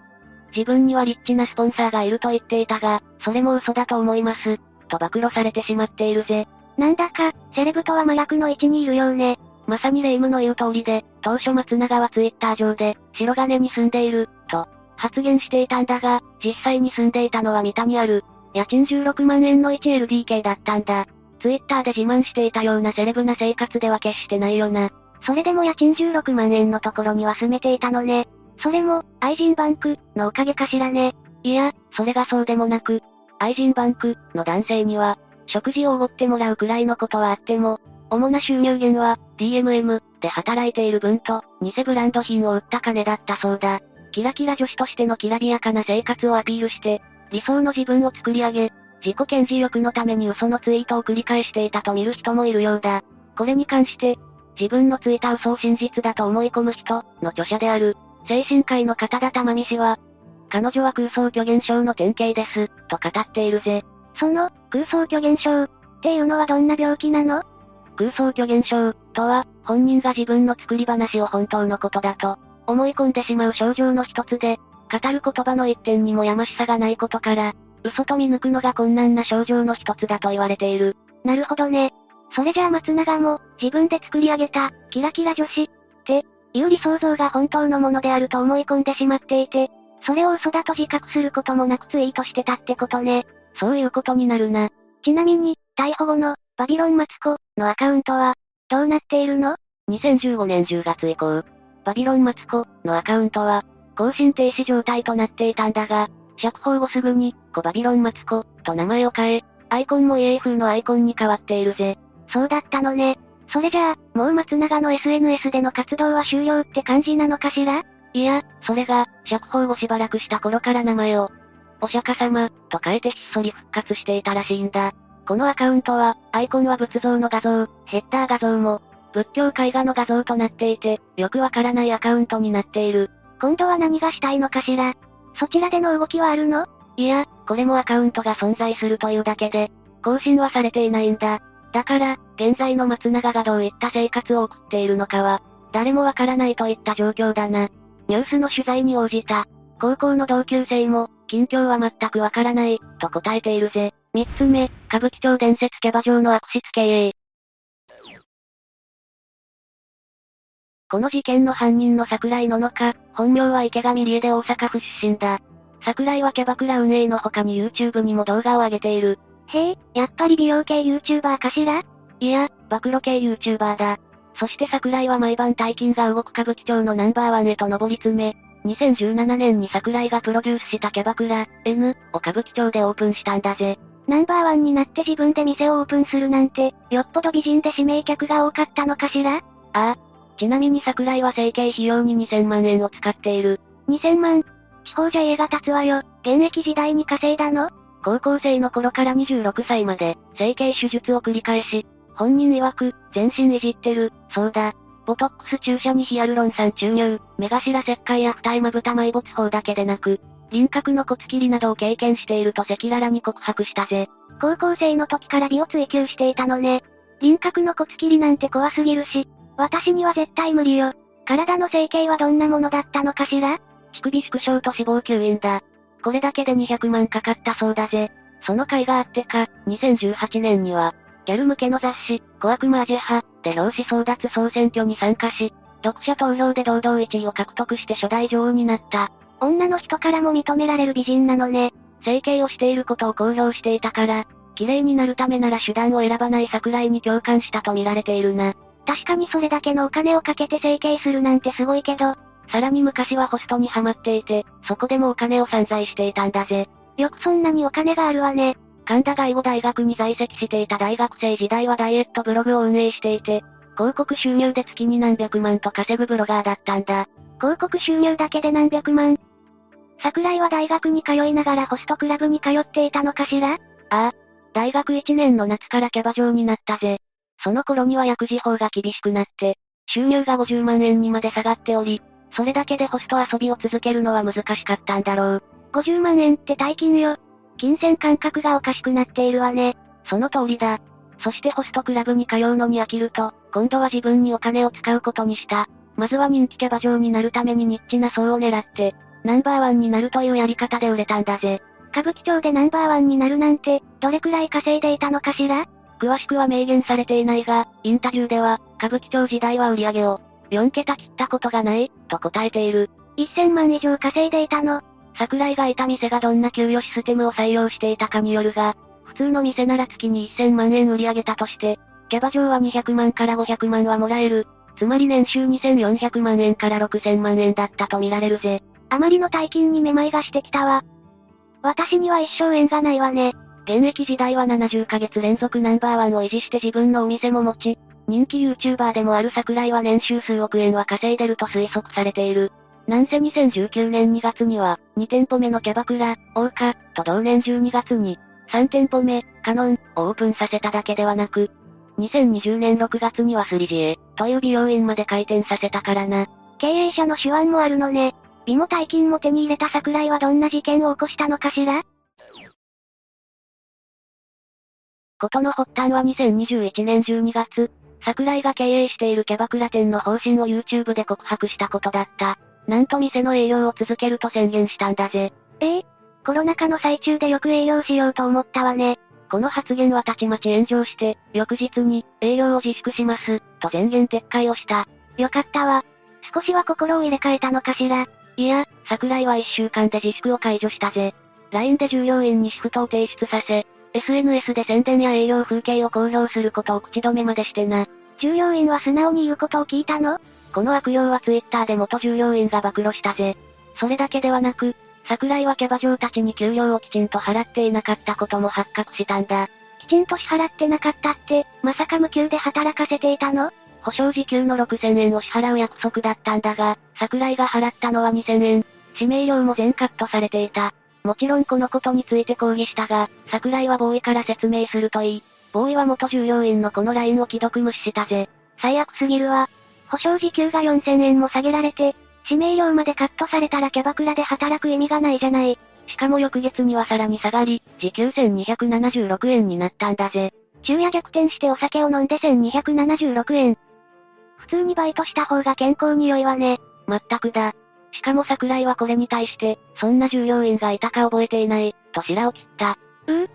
自分にはリッチなスポンサーがいると言っていたが、それも嘘だと思います。と暴露されてしまっているぜ。なんだか、セレブとは麻薬の位置にいるようね。まさに霊夢の言う通りで、当初松永はツイッター上で、白金に住んでいる、と、発言していたんだが、実際に住んでいたのは三田にある、家賃16万円の 1LDK だったんだ。ツイッターで自慢していたようなセレブな生活では決してないよな。それでも家賃16万円のところには住めていたのね。それも、愛人バンク、のおかげかしらね。いや、それがそうでもなく、愛人バンク、の男性には、食事をおごってもらうくらいのことはあっても、主な収入源は、DMM で働いている分と、偽ブランド品を売った金だったそうだ。キラキラ女子としてのきらびやかな生活をアピールして、理想の自分を作り上げ、自己顕示欲のために嘘のツイートを繰り返していたと見る人もいるようだ。これに関して、自分のついた嘘を真実だと思い込む人の著者である、精神科医の片田玉美氏は、彼女は空想虚言症の典型です、と語っているぜ。その、空想虚言症、っていうのはどんな病気なの？空想虚言症、とは、本人が自分の作り話を本当のことだと、思い込んでしまう症状の一つで、語る言葉の一点にもやましさがないことから、嘘と見抜くのが困難な症状の一つだと言われている。なるほどね。それじゃあ松永も、自分で作り上げた、キラキラ女子、って、いう理想像が本当のものであると思い込んでしまっていて、それを嘘だと自覚することもなくツイートしてたってことね。そういうことになるな。ちなみに、逮捕後の、バビロンマツコ、のアカウントは、どうなっているの ?2015 年10月以降、バビロンマツコ、のアカウントは、更新停止状態となっていたんだが、釈放後すぐに、コバビロンマツコ、と名前を変え、アイコンも EA 風のアイコンに変わっているぜ。そうだったのね。それじゃあ、もう松永の SNS での活動は終了って感じなのかしら？いや、それが、釈放後しばらくした頃から名前を、お釈迦様、と変えてひっそり復活していたらしいんだ。このアカウントは、アイコンは仏像の画像、ヘッダー画像も、仏教絵画の画像となっていて、よくわからないアカウントになっている。今度は何がしたいのかしら？そちらでの動きはあるの？いや、これもアカウントが存在するというだけで、更新はされていないんだ。だから、現在の松永がどういった生活を送っているのかは、誰もわからないといった状況だな。ニュースの取材に応じた。高校の同級生も、近況は全くわからない、と答えているぜ。三つ目、歌舞伎町伝説キャバ嬢の悪質経営。この事件の犯人の桜井ののか、本名は池上理恵で大阪府出身だ。桜井はキャバクラ運営の他に YouTube にも動画を上げている。へえ、やっぱり美容系 YouTuber かしら？いや、暴露系 YouTuber だ。そして桜井は毎晩大金が動く歌舞伎町のナンバーワンへと上り詰め、2017年に桜井がプロデュースしたキャバクラ、N を歌舞伎町でオープンしたんだぜ。ナンバーワンになって自分で店をオープンするなんて、よっぽど美人で指名客が多かったのかしら？ああ。ちなみに桜井は整形費用に2000万円を使っている。2000万？地方じゃ家が立つわよ。現役時代に稼いだの？高校生の頃から26歳まで、整形手術を繰り返し、本人曰く、全身いじってる、そうだ。ボトックス注射にヒアルロン酸注入、目頭切開や二重まぶた埋没法だけでなく、輪郭の骨切りなどを経験していると赤裸々に告白したぜ。高校生の時から美を追求していたのね。輪郭の骨切りなんて怖すぎるし、私には絶対無理よ。体の整形はどんなものだったのかしら？乳首縮小と脂肪吸引だ。これだけで200万かかったそうだぜ。その甲斐があってか、2018年には、ギャル向けの雑誌、小悪魔アジェハ、で老子争奪総選挙に参加し、読者投票で堂々1位を獲得して初代女王になった。女の人からも認められる美人なのね。整形をしていることを公表していたから、綺麗になるためなら手段を選ばない桜井に共感したと見られているな。確かにそれだけのお金をかけて整形するなんてすごいけど、さらに昔はホストにハマっていて、そこでもお金を散財していたんだぜ。よくそんなにお金があるわね。神田外語大学に在籍していた大学生時代はダイエットブログを運営していて、広告収入で月に何百万と稼ぐブロガーだったんだ。広告収入だけで何百万？桜井は大学に通いながらホストクラブに通っていたのかしら？ああ。大学1年の夏からキャバ嬢になったぜ。その頃には薬事法が厳しくなって、収入が50万円にまで下がっており、それだけでホスト遊びを続けるのは難しかったんだろう。50万円って大金よ。金銭感覚がおかしくなっているわね。その通りだ。そしてホストクラブに通うのに飽きると、今度は自分にお金を使うことにした。まずは人気キャバ嬢になるためにニッチな層を狙って、ナンバーワンになるというやり方で売れたんだぜ。歌舞伎町でナンバーワンになるなんて、どれくらい稼いでいたのかしら？詳しくは明言されていないが、インタビューでは、歌舞伎町時代は売り上げを、4桁切ったことがない、と答えている。1000万以上稼いでいたの。桜井がいた店がどんな給与システムを採用していたかによるが、普通の店なら月に1000万円売り上げたとして、キャバ嬢は200万から500万はもらえる。つまり年収2400万円から6000万円だったと見られるぜ。あまりの大金にめまいがしてきたわ。私には一生縁がないわね。現役時代は70ヶ月連続ナンバーワンを維持して自分のお店も持ち、人気 YouTuber でもある桜井は年収数億円は稼いでると推測されている。なんせ2019年2月には、2店舗目のキャバクラ、大花、と同年12月に、3店舗目、カノン、をオープンさせただけではなく、2020年6月にはスリジエ、という美容院まで開店させたからな。経営者の手腕もあるのね。美も大金も手に入れた桜井はどんな事件を起こしたのかしら？ことの発端は2021年12月、桜井が経営しているキャバクラ店の方針を YouTube で告白したことだった。なんと店の営業を続けると宣言したんだぜ。ええコロナ禍の最中でよく営業しようと思ったわね。この発言はたちまち炎上して、翌日に、営業を自粛します、と宣言撤回をした。よかったわ。少しは心を入れ替えたのかしら。いや、桜井は一週間で自粛を解除したぜ。LINE で従業員にシフトを提出させ、SNS で宣伝や営業風景を公表することを口止めまでしてな。従業員は素直に言うことを聞いたの？この悪用は Twitter で元従業員が暴露したぜ。それだけではなく、桜井はキャバ嬢たちに給料をきちんと払っていなかったことも発覚したんだ。きちんと支払ってなかったって、まさか無給で働かせていたの？保証時給の6000円を支払う約束だったんだが、桜井が払ったのは2000円。指名料も全カットされていた。もちろんこのことについて抗議したが、桜井はボーイから説明するといい。ボーイは元従業員のこの LINE を既読無視したぜ。最悪すぎるわ。保証時給が4000円も下げられて、指名料までカットされたらキャバクラで働く意味がないじゃない。しかも翌月にはさらに下がり、時給1276円になったんだぜ。昼夜逆転してお酒を飲んで1276円。普通にバイトした方が健康に良いわね。まったくだ。しかも桜井はこれに対して、そんな従業員がいたか覚えていない、と白を切った。うう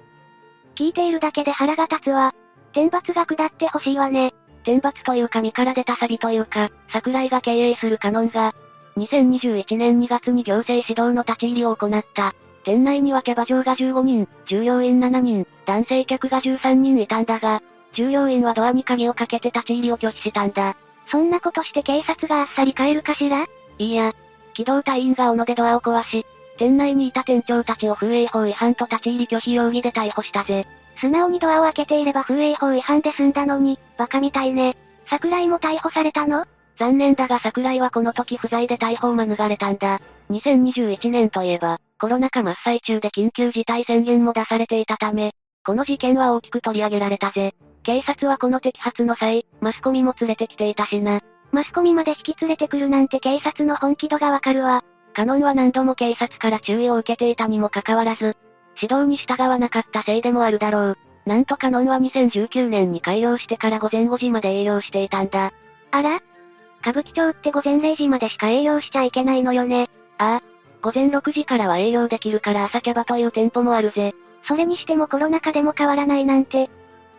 聞いているだけで腹が立つわ。天罰が下ってほしいわね。天罰というか身から出たサビというか、桜井が経営するカノンが、2021年2月に行政指導の立ち入りを行った。店内にはキャバ嬢が15人、従業員7人、男性客が13人いたんだが、従業員はドアに鍵をかけて立ち入りを拒否したんだ。そんなことして警察があっさり帰るかしら？いいや、機動隊員が斧でドアを壊し、店内にいた店長たちを風営法違反と立ち入り拒否容疑で逮捕したぜ。素直にドアを開けていれば風営法違反で済んだのに、バカみたいね。桜井も逮捕されたの？残念だが桜井はこの時不在で逮捕を免れたんだ。2021年といえば、コロナ禍真っ最中で緊急事態宣言も出されていたため、この事件は大きく取り上げられたぜ。警察はこの摘発の際、マスコミも連れてきていたしな。マスコミまで引き連れてくるなんて警察の本気度がわかるわ。カノンは何度も警察から注意を受けていたにもかかわらず、指導に従わなかったせいでもあるだろう。なんとカノンは2019年に開業してから午前5時まで営業していたんだ。あら？歌舞伎町って午前0時までしか営業しちゃいけないのよね。ああ。午前6時からは営業できるから朝キャバという店舗もあるぜ。それにしてもコロナ禍でも変わらないなんて。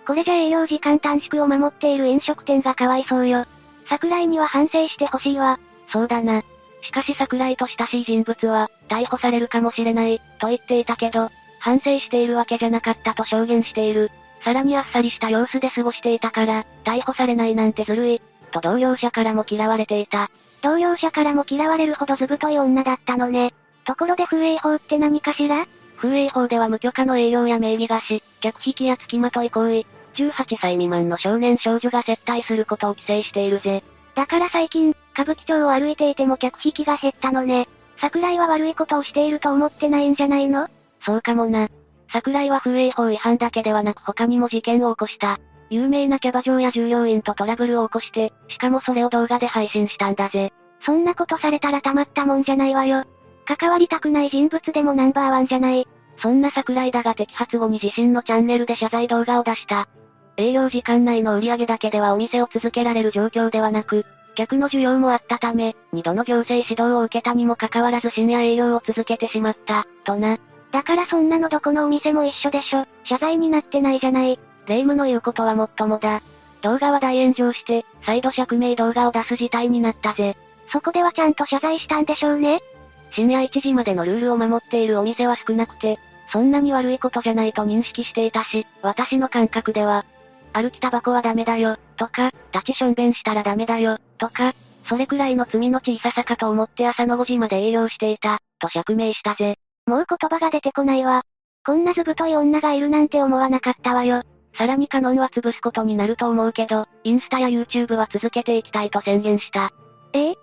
これじゃ営業時間短縮を守っている飲食店がかわいそうよ。桜井には反省してほしいわ。そうだな。しかし桜井と親しい人物は、逮捕されるかもしれない、と言っていたけど、反省しているわけじゃなかったと証言している。さらにあっさりした様子で過ごしていたから、逮捕されないなんてずるい、と同僚者からも嫌われていた。同僚者からも嫌われるほどずぶとい女だったのね。ところで風営法って何かしら？風営法では無許可の営業や名義貸し、客引きや付きまとい行為、18歳未満の少年少女が接待することを規制しているぜ。だから最近、歌舞伎町を歩いていても客引きが減ったのね。桜井は悪いことをしていると思ってないんじゃないの？そうかもな。桜井は風営法違反だけではなく他にも事件を起こした。有名なキャバ嬢や従業員とトラブルを起こして、しかもそれを動画で配信したんだぜ。そんなことされたらたまったもんじゃないわよ。関わりたくない人物でもナンバーワンじゃない。そんな桜井だが摘発後に自身のチャンネルで謝罪動画を出した。営業時間内の売り上げだけではお店を続けられる状況ではなく、客の需要もあったため、二度の行政指導を受けたにもかかわらず深夜営業を続けてしまった、とな。だからそんなのどこのお店も一緒でしょ。謝罪になってないじゃない。霊夢の言うことはもっともだ。動画は大炎上して、再度釈明動画を出す事態になったぜ。そこではちゃんと謝罪したんでしょうね。深夜1時までのルールを守っているお店は少なくて、そんなに悪いことじゃないと認識していたし、私の感覚では、歩きタバコはダメだよ、とか、立ちしょんべんしたらダメだよ、とか、それくらいの罪の小ささかと思って朝の5時まで営業していた、と釈明したぜ。もう言葉が出てこないわ。こんなずぶとい女がいるなんて思わなかったわよ。さらにカノンは潰すことになると思うけど、インスタや YouTube は続けていきたいと宣言した。え？え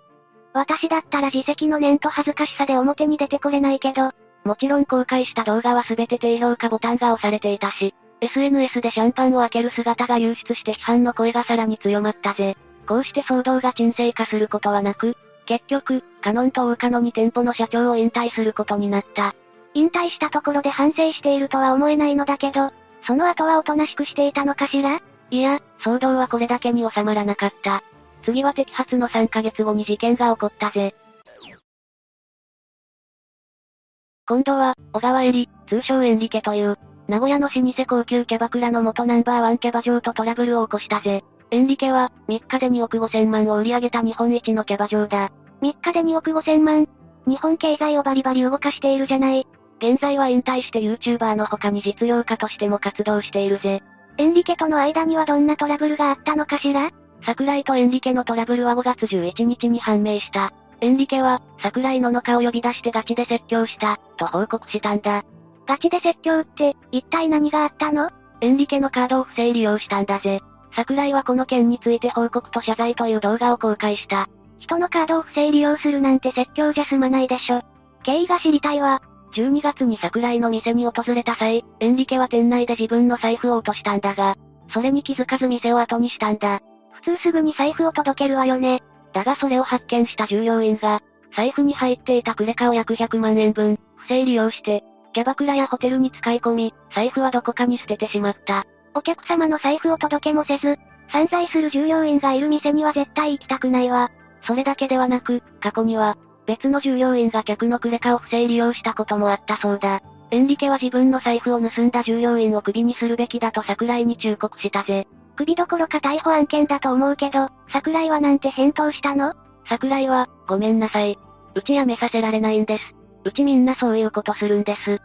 私だったら自責の念と恥ずかしさで表に出てこれないけど、もちろん公開した動画は全て低評価ボタンが押されていたし、SNS でシャンパンを開ける姿が流出して批判の声がさらに強まったぜ。こうして騒動が沈静化することはなく、結局、カノンと大カノに店舗の社長を引退することになった。引退したところで反省しているとは思えないのだけど、その後はおとなしくしていたのかしら？いや、騒動はこれだけに収まらなかった。次は摘発の3ヶ月後に事件が起こったぜ。今度は、小川エリ、通称エンリケという、名古屋の老舗高級キャバクラの元ナンバーワンキャバ嬢とトラブルを起こしたぜ。エンリケは、3日で2億5千万を売り上げた日本一のキャバ嬢だ。3日で2億5千万日本経済をバリバリ動かしているじゃない。現在は引退して YouTuber の他に実業家としても活動しているぜ。エンリケとの間にはどんなトラブルがあったのかしら？桜井とエンリケのトラブルは5月11日に判明した。エンリケは、桜井ののかを呼び出してガチで説教した、と報告したんだ。ガチで説教って、一体何があったの？エンリケのカードを不正利用したんだぜ。桜井はこの件について報告と謝罪という動画を公開した。人のカードを不正利用するなんて説教じゃ済まないでしょ。経緯が知りたいわ。12月に桜井の店に訪れた際、エンリケは店内で自分の財布を落としたんだが、それに気づかず店を後にしたんだ。普通すぐに財布を届けるわよね。だがそれを発見した従業員が、財布に入っていたクレカを約100万円分、不正利用して、キャバクラやホテルに使い込み、財布はどこかに捨ててしまった。お客様の財布を届けもせず、散財する従業員がいる店には絶対行きたくないわ。それだけではなく、過去には、別の従業員が客のクレカを不正利用したこともあったそうだ。エンリケは自分の財布を盗んだ従業員をクビにするべきだと桜井に忠告したぜ。首どころか逮捕案件だと思うけど、桜井はなんて返答したの？桜井は、ごめんなさい。うち辞めさせられないんです。うちみんなそういうことするんです。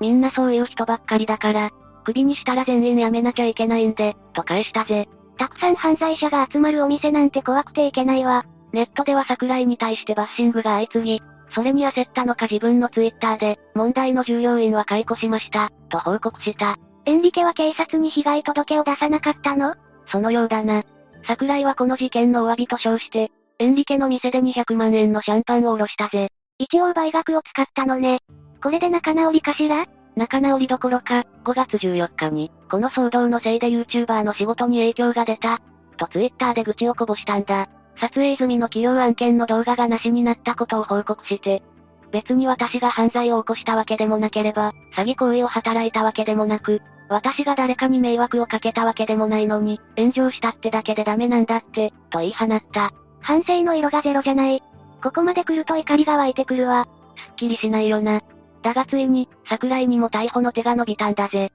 みんなそういう人ばっかりだから、首にしたら全員辞めなきゃいけないんで、と返したぜ。たくさん犯罪者が集まるお店なんて怖くていけないわ。ネットでは桜井に対してバッシングが相次ぎ、それに焦ったのか自分のツイッターで、問題の従業員は解雇しました、と報告した。エンリケは警察に被害届を出さなかったの？そのようだな。桜井はこの事件のお詫びと称して、エンリケの店で200万円のシャンパンをおろしたぜ。一応倍額を使ったのね。これで仲直りかしら？仲直りどころか、5月14日に、この騒動のせいで YouTuber の仕事に影響が出た、と Twitter で愚痴をこぼしたんだ。撮影済みの企業案件の動画がなしになったことを報告して、別に私が犯罪を起こしたわけでもなければ、詐欺行為を働いたわけでもなく、私が誰かに迷惑をかけたわけでもないのに、炎上したってだけでダメなんだって、と言い放った。反省の色がゼロじゃない。ここまで来ると怒りが湧いてくるわ。すっきりしないよな。だがついに、桜井にも逮捕の手が伸びたんだぜ。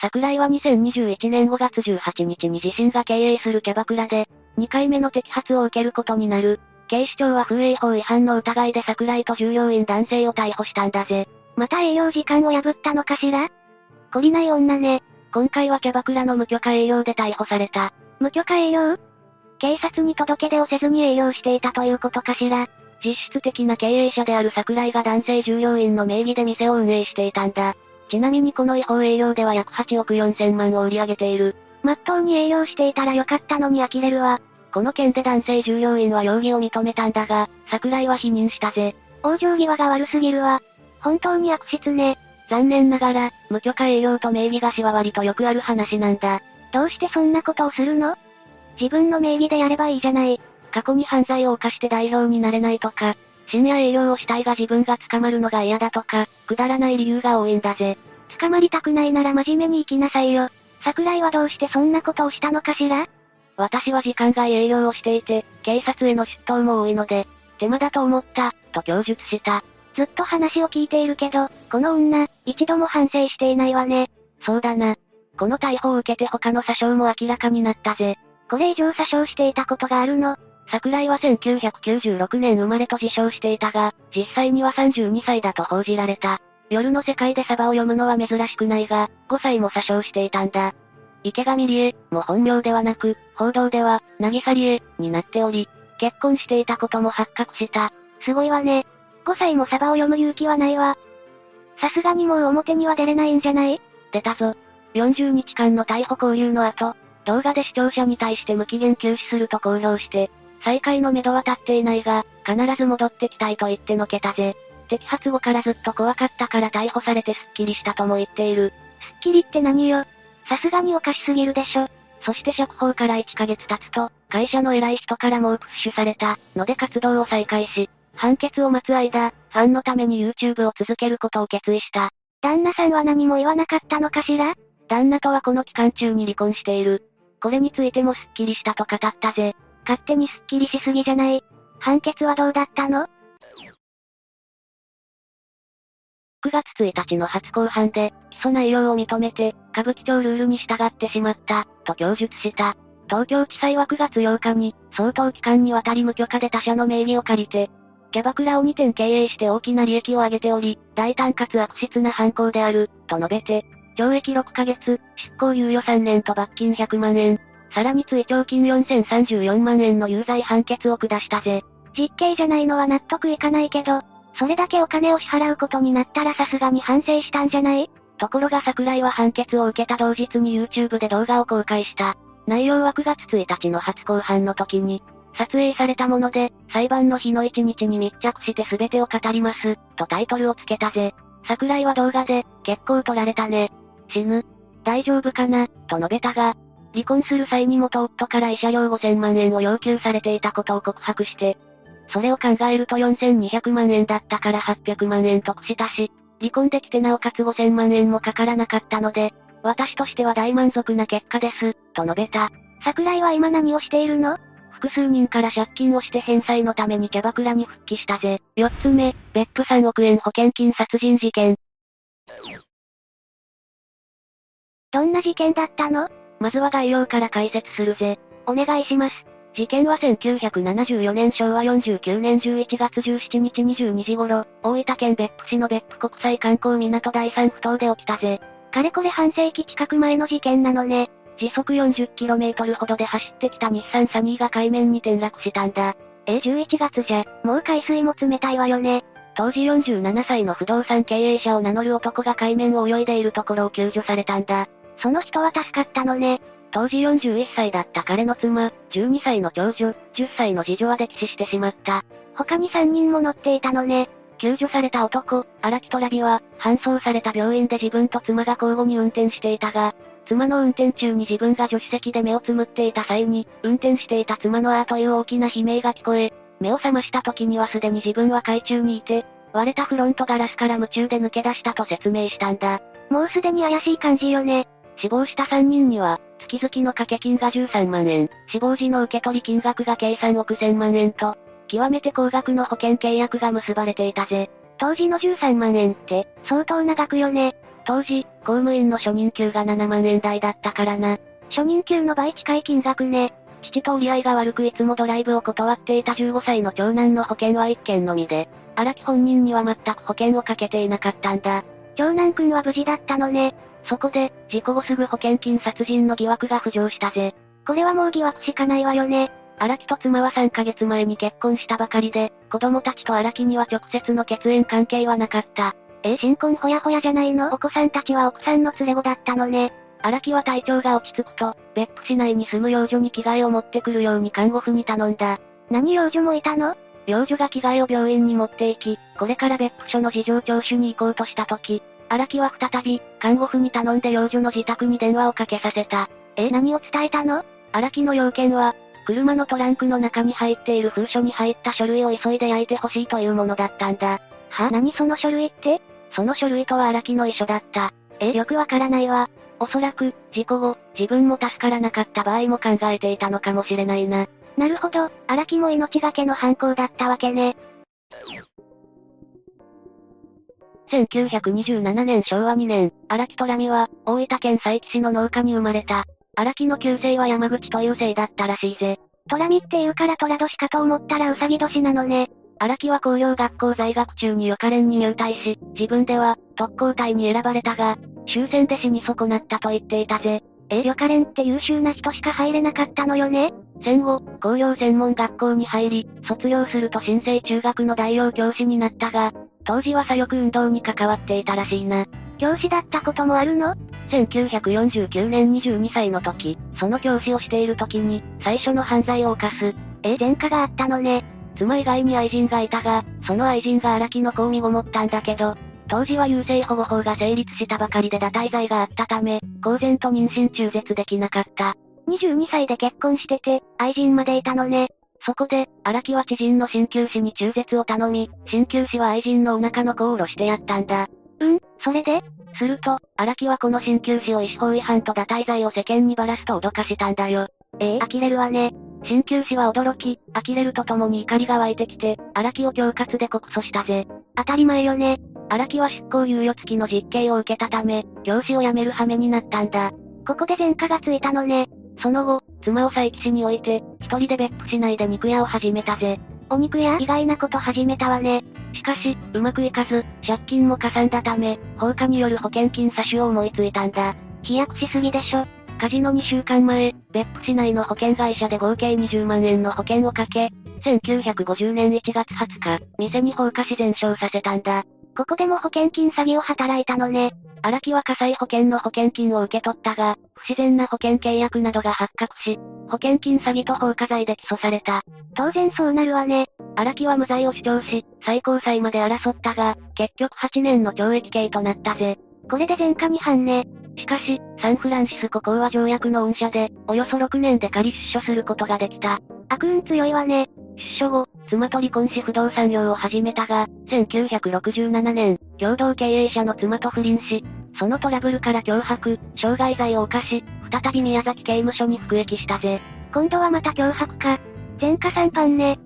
桜井は2021年5月18日に自身が経営するキャバクラで、2回目の摘発を受けることになる。警視庁は風営法違反の疑いで桜井と従業員男性を逮捕したんだぜ。また営業時間を破ったのかしら？懲りない女ね。今回はキャバクラの無許可営業で逮捕された。無許可営業？警察に届け出をせずに営業していたということかしら？実質的な経営者である桜井が男性従業員の名義で店を運営していたんだ。ちなみにこの違法営業では約8億4千万を売り上げている。まっとうに営業していたらよかったのに呆れるわ。この件で男性従業員は容疑を認めたんだが、桜井は否認したぜ。往生際が悪すぎるわ。本当に悪質ね。残念ながら、無許可営業と名義貸しは割とよくある話なんだ。どうしてそんなことをするの？自分の名義でやればいいじゃない。過去に犯罪を犯して代表になれないとか、深夜営業をしたいが自分が捕まるのが嫌だとか、くだらない理由が多いんだぜ。捕まりたくないなら真面目に生きなさいよ。桜井はどうしてそんなことをしたのかしら？私は時間外営業をしていて、警察への出頭も多いので、手間だと思った、と供述した。ずっと話を聞いているけど、この女、一度も反省していないわね。そうだな。この逮捕を受けて他の詐称も明らかになったぜ。これ以上詐称していたことがあるの？桜井は1996年生まれと自称していたが、実際には32歳だと報じられた。夜の世界でサバを読むのは珍しくないが、5歳も詐称していたんだ。池上理恵も本名ではなく、報道では、渚理恵になっており、結婚していたことも発覚した。すごいわね。5歳もサバを読む勇気はないわ。さすがにもう表には出れないんじゃない？出たぞ。40日間の逮捕交留の後、動画で視聴者に対して無期限休止すると公表して、再開のめどは立っていないが、必ず戻ってきたいと言ってのけたぜ。摘発後からずっと怖かったから逮捕されてスッキリしたとも言っている。スッキリって何よ？さすがにおかしすぎるでしょ。そして釈放から1ヶ月経つと、会社の偉い人からもプッシュされた、ので活動を再開し、判決を待つ間、ファンのために YouTube を続けることを決意した。旦那さんは何も言わなかったのかしら？旦那とはこの期間中に離婚している。これについてもスッキリしたと語ったぜ。勝手にスッキリしすぎじゃない？判決はどうだったの ?9 月1日の初公判で、起訴内容を認めて、歌舞伎町ルールに従ってしまった、と供述した。東京地裁は9月8日に、相当期間にわたり無許可で他社の名義を借りて、キャバクラを2店経営して大きな利益を上げており、大胆かつ悪質な犯行である、と述べて、懲役6ヶ月、執行猶予3年と罰金100万円、さらに追徴金4034万円の有罪判決を下したぜ。実刑じゃないのは納得いかないけど、それだけお金を支払うことになったらさすがに反省したんじゃない？ところが桜井は判決を受けた同日に YouTube で動画を公開した。内容は9月1日の初公判の時に、撮影されたもので、裁判の日の1日に密着して全てを語ります、とタイトルをつけたぜ。桜井は動画で、結構取られたね。死ぬ。大丈夫かな、と述べたが、離婚する際に元夫から慰謝料5000万円を要求されていたことを告白して、それを考えると4200万円だったから800万円得したし、離婚できてなおかつ5000万円もかからなかったので、私としては大満足な結果です、と述べた。桜井は今何をしているの？複数人から借金をして返済のためにキャバクラに復帰したぜ。4つ目、別府3億円保険金殺人事件。どんな事件だったの？まずは概要から解説するぜ。お願いします。事件は1974年昭和49年11月17日22時頃、大分県別府市の別府国際観光港第3不島で起きたぜ。かれこれ半世紀近く前の事件なのね。時速 40km ほどで走ってきた日産サニーが海面に転落したんだ。え、11月じゃ、もう海水も冷たいわよね。当時47歳の不動産経営者を名乗る男が海面を泳いでいるところを救助されたんだ。その人は助かったのね。当時41歳だった彼の妻、12歳の長女、10歳の次女は溺死してしまった。他に3人も乗っていたのね。救助された男、荒木トラビは、搬送された病院で自分と妻が交互に運転していたが、妻の運転中に自分が助手席で目をつむっていた際に、運転していた妻のあーという大きな悲鳴が聞こえ、目を覚ました時にはすでに自分は海中にいて、割れたフロントガラスから夢中で抜け出したと説明したんだ。もうすでに怪しい感じよね。死亡した3人には、月々の掛け金が13万円、死亡時の受け取り金額が計3億1000万円と、極めて高額の保険契約が結ばれていたぜ。当時の13万円って、相当な額よね。当時、公務員の初任給が7万円台だったからな。初任給の倍近い金額ね。父と折り合いが悪くいつもドライブを断っていた15歳の長男の保険は1件のみで、荒木本人には全く保険をかけていなかったんだ。長男くんは無事だったのね。そこで、事故後すぐ保険金殺人の疑惑が浮上したぜ。これはもう疑惑しかないわよね。荒木と妻は3ヶ月前に結婚したばかりで、子供たちと荒木には直接の血縁関係はなかった。えー、新婚ほやほやじゃないの？お子さんたちは奥さんの連れ子だったのね。荒木は体調が落ち着くと、別府市内に住む幼女に着替えを持ってくるように看護婦に頼んだ。何幼女もいたの？幼女が着替えを病院に持って行き、これから別府署の事情聴取に行こうとした時、荒木は再び、看護婦に頼んで幼女の自宅に電話をかけさせた。え何を伝えたの？荒木の要件は、車のトランクの中に入っている封書に入った書類を急いで焼いてほしいというものだったんだ。は何その書類って？その書類とは荒木の遺書だった。えよくわからないわ。おそらく、事故後、自分も助からなかった場合も考えていたのかもしれないな。なるほど、荒木も命がけの犯行だったわけね。1927年昭和2年、荒木虎美は、大分県佐伯市の農家に生まれた。荒木の旧姓は山口という姓だったらしいぜ。虎美っていうから虎年かと思ったらうさぎ年なのね。荒木は工業学校在学中に予科連に入隊し、自分では、特攻隊に選ばれたが、終戦で死に損なったと言っていたぜ。え、予科連って優秀な人しか入れなかったのよね戦後、工業専門学校に入り、卒業すると新生中学の代表教師になったが、当時は左翼運動に関わっていたらしいな。教師だったこともあるの ?1949 年22歳の時、その教師をしている時に、最初の犯罪を犯す。え、前科があったのね。妻以外に愛人がいたが、その愛人が荒木の子を身ごもったんだけど、当時は優生保護法が成立したばかりで堕胎罪があったため、公然と妊娠中絶できなかった。22歳で結婚してて、愛人までいたのね。そこで、荒木は知人の鍼灸師に中絶を頼み、鍼灸師は愛人のお腹の子を下ろしてやったんだ。うん、それで？すると、荒木はこの鍼灸師を医師法違反と堕胎罪を世間にばらすと脅かしたんだよ。ええー、呆れるわね。鍼灸師は驚き、呆れるとともに怒りが湧いてきて、荒木を恐喝で告訴したぜ。当たり前よね。荒木は執行猶予付きの実刑を受けたため、教師を辞める羽目になったんだ。ここで前科がついたのね。その後、妻を佐伯市に置いて、一人で別府市内で肉屋を始めたぜ。お肉屋？意外なこと始めたわね。しかし、うまくいかず、借金もかさんだため、放火による保険金詐取を思いついたんだ。飛躍しすぎでしょ。カジノ2週間前、別府市内の保険会社で合計20万円の保険をかけ、1950年1月20日、店に放火し全焼させたんだ。ここでも保険金詐欺を働いたのね。荒木は火災保険の保険金を受け取ったが、不自然な保険契約などが発覚し、保険金詐欺と放火罪で起訴された。当然そうなるわね。荒木は無罪を主張し、最高裁まで争ったが、結局8年の懲役刑となったぜ。これで前科に犯ね。しかし、サンフランシスコ講和条約の恩赦で、およそ6年で仮出所することができた。悪運強いわね。出所後、妻と離婚し不動産業を始めたが、1967年、共同経営者の妻と不倫し、そのトラブルから脅迫、傷害罪を犯し、再び宮崎刑務所に服役したぜ。今度はまた脅迫か。前科三犯ね。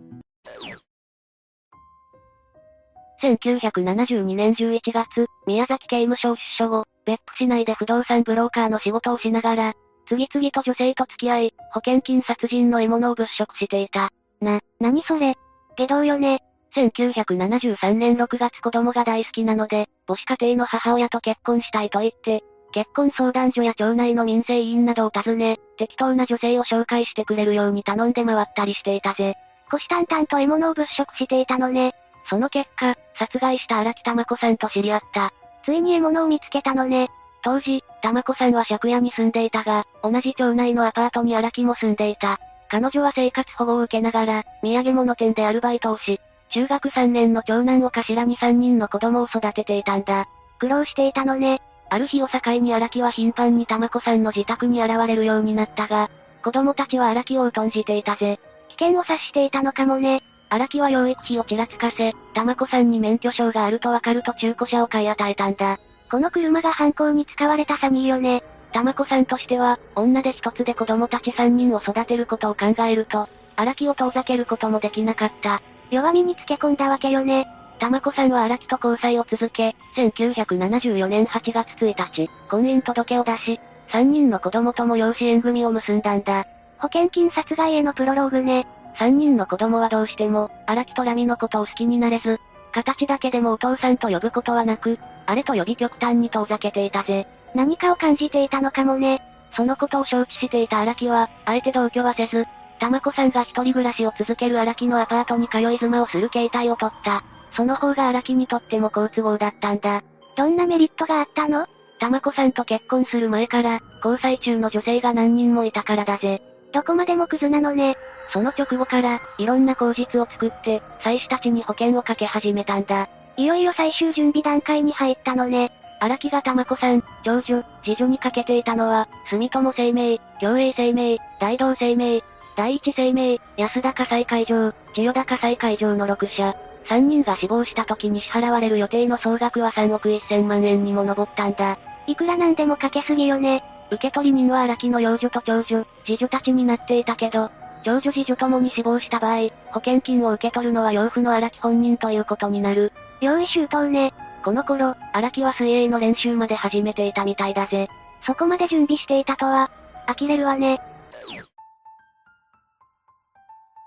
1972年11月、宮崎刑務所出所後、別府市内で不動産ブローカーの仕事をしながら、次々と女性と付き合い、保険金殺人の獲物を物色していた。な、なにそれ？下道よね。1973年6月子供が大好きなので、母子家庭の母親と結婚したいと言って、結婚相談所や町内の民生委員などを訪ね、適当な女性を紹介してくれるように頼んで回ったりしていたぜ。虎視眈々と獲物を物色していたのね。その結果、殺害した荒木玉子さんと知り合った。ついに獲物を見つけたのね。当時、玉子さんは借家に住んでいたが、同じ町内のアパートに荒木も住んでいた。彼女は生活保護を受けながら、土産物店でアルバイトをし、中学3年の長男を頭に3人の子供を育てていたんだ。苦労していたのね。ある日を境に荒木は頻繁に玉子さんの自宅に現れるようになったが、子供たちは荒木を疎んじていたぜ。危険を察していたのかもね。荒木は養育費をちらつかせ、玉子さんに免許証があるとわかると中古車を買い与えたんだ。この車が犯行に使われた詐欺よね。玉子さんとしては、女で一つで子供たち三人を育てることを考えると、荒木を遠ざけることもできなかった。弱みにつけ込んだわけよね。玉子さんは荒木と交際を続け、1974年8月1日、婚姻届を出し、3人の子供とも養子縁組を結んだんだ。保険金殺害へのプロローグね。3人の子供はどうしても、荒木とラミのことを好きになれず、形だけでもお父さんと呼ぶことはなく、あれと呼び極端に遠ざけていたぜ。何かを感じていたのかもね。そのことを承知していた荒木は、あえて同居はせず、玉子さんが一人暮らしを続ける荒木のアパートに通い妻をする形態を取った。その方が荒木にとっても好都合だったんだ。どんなメリットがあったの？玉子さんと結婚する前から、交際中の女性が何人もいたからだぜ。どこまでもクズなのね。その直後から、いろんな口実を作って、妻子たちに保険をかけ始めたんだ。いよいよ最終準備段階に入ったのね。荒木が玉子さん、長女、次女にかけていたのは、住友生命、共栄生命、大道生命、第一生命、安田火災会場、千代田火災会場の6社。3人が死亡した時に支払われる予定の総額は3億1000万円にも上ったんだ。いくらなんでもかけすぎよね。受取人は荒木の養女と長女、次女たちになっていたけど、長女次女ともに死亡した場合、保険金を受け取るのは養父の荒木本人ということになる。用意周到ね。この頃、荒木は水泳の練習まで始めていたみたいだぜ。そこまで準備していたとは、呆れるわね。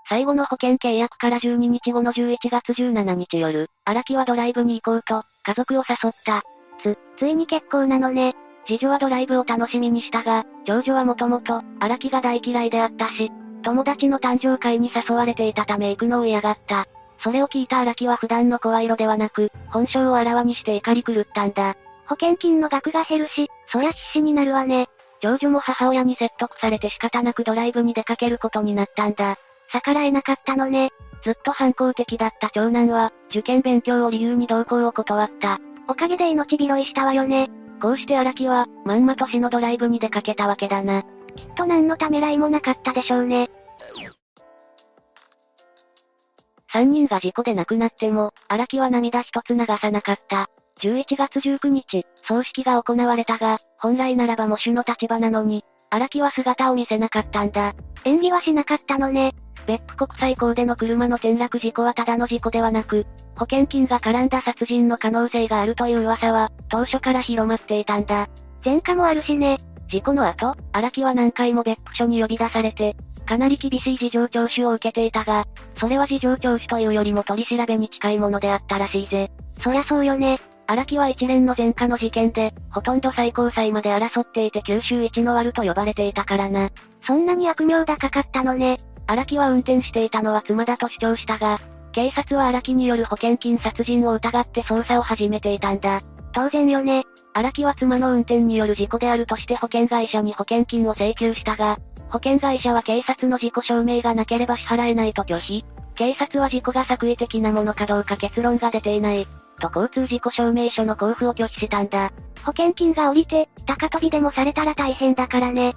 最後の保険契約から12日後の11月17日夜、荒木はドライブに行こうと、家族を誘った。つ、ついに結構なのね。次女はドライブを楽しみにしたが、長女はもともと、荒木が大嫌いであったし、友達の誕生会に誘われていたため行くのを嫌がった。それを聞いた荒木は普段の声色ではなく、本性をあらわにして怒り狂ったんだ。保険金の額が減るし、そりゃ必死になるわね。長女も母親に説得されて仕方なくドライブに出かけることになったんだ。逆らえなかったのね。ずっと反抗的だった長男は、受験勉強を理由に同行を断った。おかげで命拾いしたわよね。こうして荒木は、まんまと死のドライブに出かけたわけだな。きっと何のためらいもなかったでしょうね。三人が事故で亡くなっても、荒木は涙一つ流さなかった。11月19日、葬式が行われたが、本来ならば喪主の立場なのに、荒木は姿を見せなかったんだ。演技はしなかったのね。別府国際港での車の転落事故はただの事故ではなく、保険金が絡んだ殺人の可能性があるという噂は、当初から広まっていたんだ。前科もあるしね。事故の後、荒木は何回も別府署に呼び出されて、かなり厳しい事情聴取を受けていたが、それは事情聴取というよりも取り調べに近いものであったらしいぜ。そりゃそうよね。荒木は一連の前科の事件で、ほとんど最高裁まで争っていて九州一の悪と呼ばれていたからな。そんなに悪名高かったのね。荒木は運転していたのは妻だと主張したが、警察は荒木による保険金殺人を疑って捜査を始めていたんだ。当然よね。荒木は妻の運転による事故であるとして保険会社に保険金を請求したが、保険会社は警察の事故証明がなければ支払えないと拒否。警察は事故が作為的なものかどうか結論が出ていない。と交通事故証明書の交付を拒否したんだ。保険金が降りて、高飛びでもされたら大変だからね。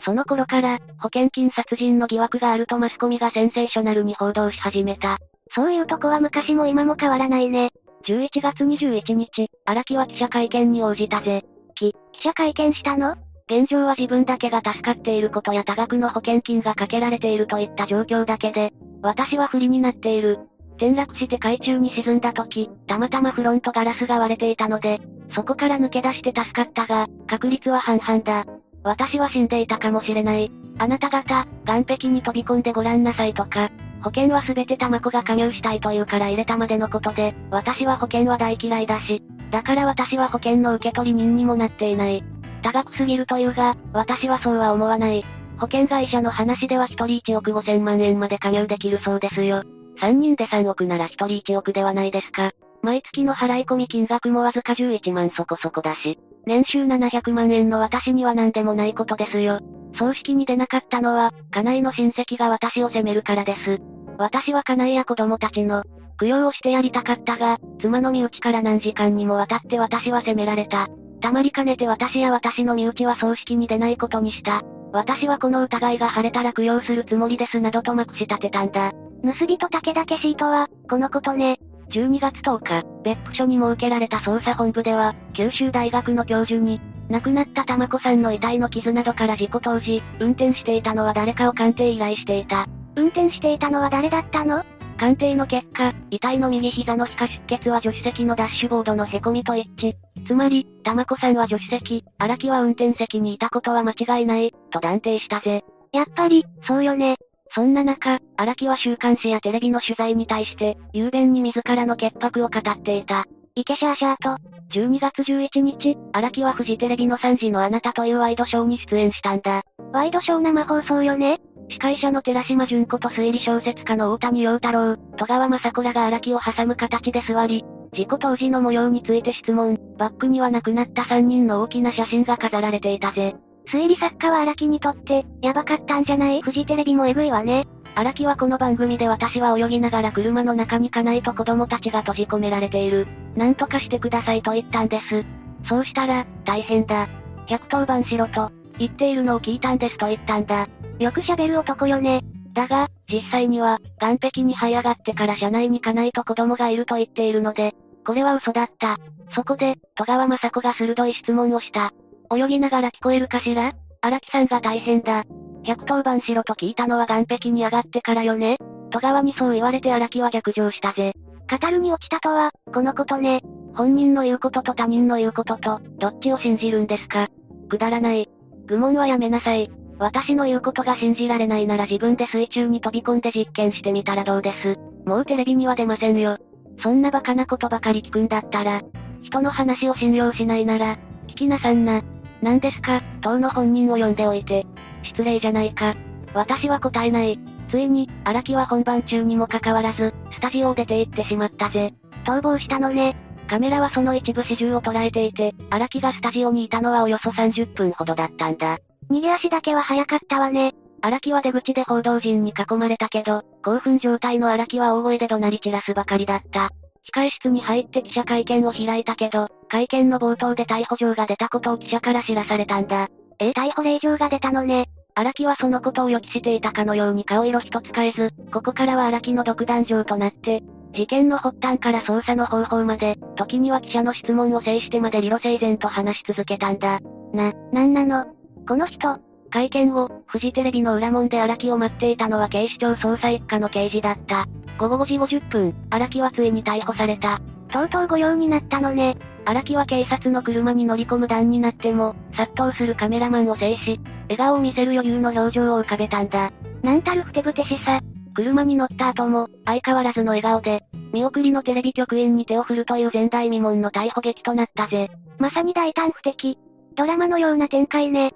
その頃から、保険金殺人の疑惑があるとマスコミがセンセーショナルに報道し始めた。そういうとこは昔も今も変わらないね。11月21日、荒木は記者会見に応じたぜ。き、記者会見したの？現状は自分だけが助かっていることや多額の保険金がかけられているといった状況だけで、私は不利になっている。転落して海中に沈んだ時、たまたまフロントガラスが割れていたので、そこから抜け出して助かったが、確率は半々だ。私は死んでいたかもしれない。あなた方、岸壁に飛び込んでごらんなさいとか、保険はすべて玉子が加入したいというから入れたまでのことで、私は保険は大嫌いだし、だから私は保険の受け取り人にもなっていない。高額すぎるというが、私はそうは思わない。保険会社の話では1人1億5千万円まで加入できるそうですよ。3人で3億なら1人1億ではないですか。毎月の払い込み金額もわずか11万そこそこだし、年収700万円の私には何でもないことですよ。葬式に出なかったのは、家内の親戚が私を責めるからです。私は家内や子供たちの、供養をしてやりたかったが、妻の身内から何時間にもわたって私は責められた。たまりかねて私や私の身内は葬式に出ないことにした。私はこの疑いが晴れたら供養するつもりですなどとまくし立てたんだ。盗人武田消しとは、このことね。12月10日、別府署に設けられた捜査本部では、九州大学の教授に、亡くなった玉子さんの遺体の傷などから事故当時、運転していたのは誰かを鑑定依頼していた。運転していたのは誰だったの？鑑定の結果、遺体の右膝の皮下出血は助手席のダッシュボードの凹みと一致。つまり、玉子さんは助手席、荒木は運転席にいたことは間違いない、と断定したぜ。やっぱり、そうよね。そんな中、荒木は週刊誌やテレビの取材に対して、雄弁に自らの潔白を語っていた。イケシャーシャーと、12月11日、荒木はフジテレビの3時のあなたというワイドショーに出演したんだ。ワイドショー生放送よね司会者の寺島純子と推理小説家の大谷陽太郎、戸川雅子らが荒木を挟む形で座り、事故当時の模様について質問、バックには亡くなった3人の大きな写真が飾られていたぜ。推理作家は荒木にとって、やばかったんじゃない？フジテレビもエグいわね。荒木はこの番組で私は泳ぎながら車の中にかないと子供たちが閉じ込められている。なんとかしてくださいと言ったんです。そうしたら、大変だ。110番しろと、言っているのを聞いたんですと言ったんだ。よく喋る男よね。だが、実際には、岸壁に這い上がってから車内にかないと子供がいると言っているので、これは嘘だった。そこで、戸川雅子が鋭い質問をした。泳ぎながら聞こえるかしら？荒木さんが大変だ。110番しろと聞いたのは岸壁に上がってからよね？戸川にそう言われて荒木は逆上したぜ。語るに落ちたとは、このことね。本人の言うことと他人の言うことと、どっちを信じるんですか？くだらない。愚問はやめなさい。私の言うことが信じられないなら自分で水中に飛び込んで実験してみたらどうですもうテレビには出ませんよ。そんなバカなことばかり聞くんだったら、人の話を信用しないなら、聞きなさんな。何ですか、当の本人を呼んでおいて。失礼じゃないか。私は答えない。ついに、荒木は本番中にもかかわらず、スタジオを出て行ってしまったぜ。逃亡したのね。カメラはその一部始終を捉えていて、荒木がスタジオにいたのはおよそ30分ほどだったんだ。逃げ足だけは早かったわね。荒木は出口で報道陣に囲まれたけど、興奮状態の荒木は大声で怒鳴り散らすばかりだった。控室に入って記者会見を開いたけど、会見の冒頭で逮捕状が出たことを記者から知らされたんだ。え逮捕令状が出たのね。荒木はそのことを予期していたかのように顔色一つ変えず、ここからは荒木の独壇場となって、事件の発端から捜査の方法まで、時には記者の質問を制してまで理路整然と話し続けたんだ。な、なんなの？この人、会見後、フジテレビの裏門で荒木を待っていたのは警視庁捜査一課の刑事だった。午後5時50分、荒木はついに逮捕された。とうとう御用になったのね。荒木は警察の車に乗り込む段になっても、殺到するカメラマンを制し、笑顔を見せる余裕の表情を浮かべたんだ。なんたるふてぶてしさ。車に乗った後も、相変わらずの笑顔で、見送りのテレビ局員に手を振るという前代未聞の逮捕劇となったぜ。まさに大胆不敵。ドラマのような展開ね。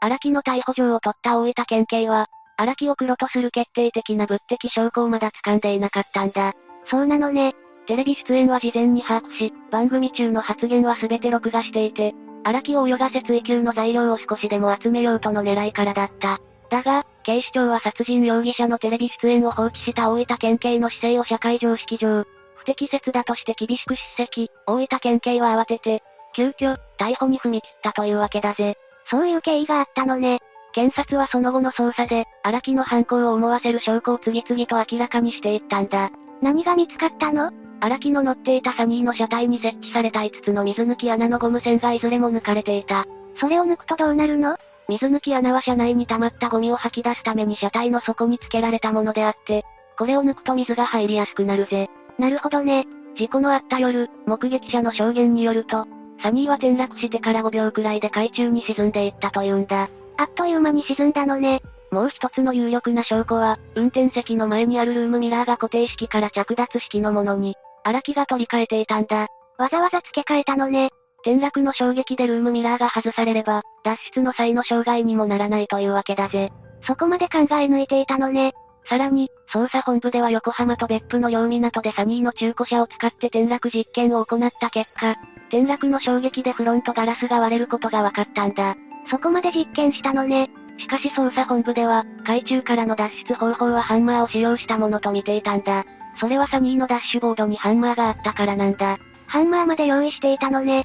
荒木の逮捕状を取った大分県警は、荒木を黒とする決定的な物的証拠をまだ掴んでいなかったんだ。そうなのね。テレビ出演は事前に把握し、番組中の発言は全て録画していて、荒木を泳がせ追及の材料を少しでも集めようとの狙いからだった。だが、警視庁は殺人容疑者のテレビ出演を放置した大分県警の姿勢を社会常識上、不適切だとして厳しく叱責、大分県警は慌てて、急遽、逮捕に踏み切ったというわけだぜ。そういう経緯があったのね。検察はその後の捜査で、荒木の犯行を思わせる証拠を次々と明らかにしていったんだ。何が見つかったの？荒木の乗っていたサニーの車体に設置された5つの水抜き穴のゴム線がいずれも抜かれていた。それを抜くとどうなるの？水抜き穴は車内に溜まったゴミを吐き出すために車体の底につけられたものであって、これを抜くと水が入りやすくなるぜ。なるほどね。事故のあった夜、目撃者の証言によると、サニーは転落してから5秒くらいで海中に沈んでいったというんだ。あっという間に沈んだのね。もう一つの有力な証拠は、運転席の前にあるルームミラーが固定式から着脱式のものに、荒木が取り替えていたんだ。わざわざ付け替えたのね。転落の衝撃でルームミラーが外されれば、脱出の際の障害にもならないというわけだぜ。そこまで考え抜いていたのね。さらに、捜査本部では横浜と別府の両港でサニーの中古車を使って転落実験を行った結果、転落の衝撃でフロントガラスが割れることが分かったんだ。そこまで実験したのね。しかし捜査本部では、海中からの脱出方法はハンマーを使用したものと見ていたんだ。それはサニーのダッシュボードにハンマーがあったからなんだ。ハンマーまで用意していたのね。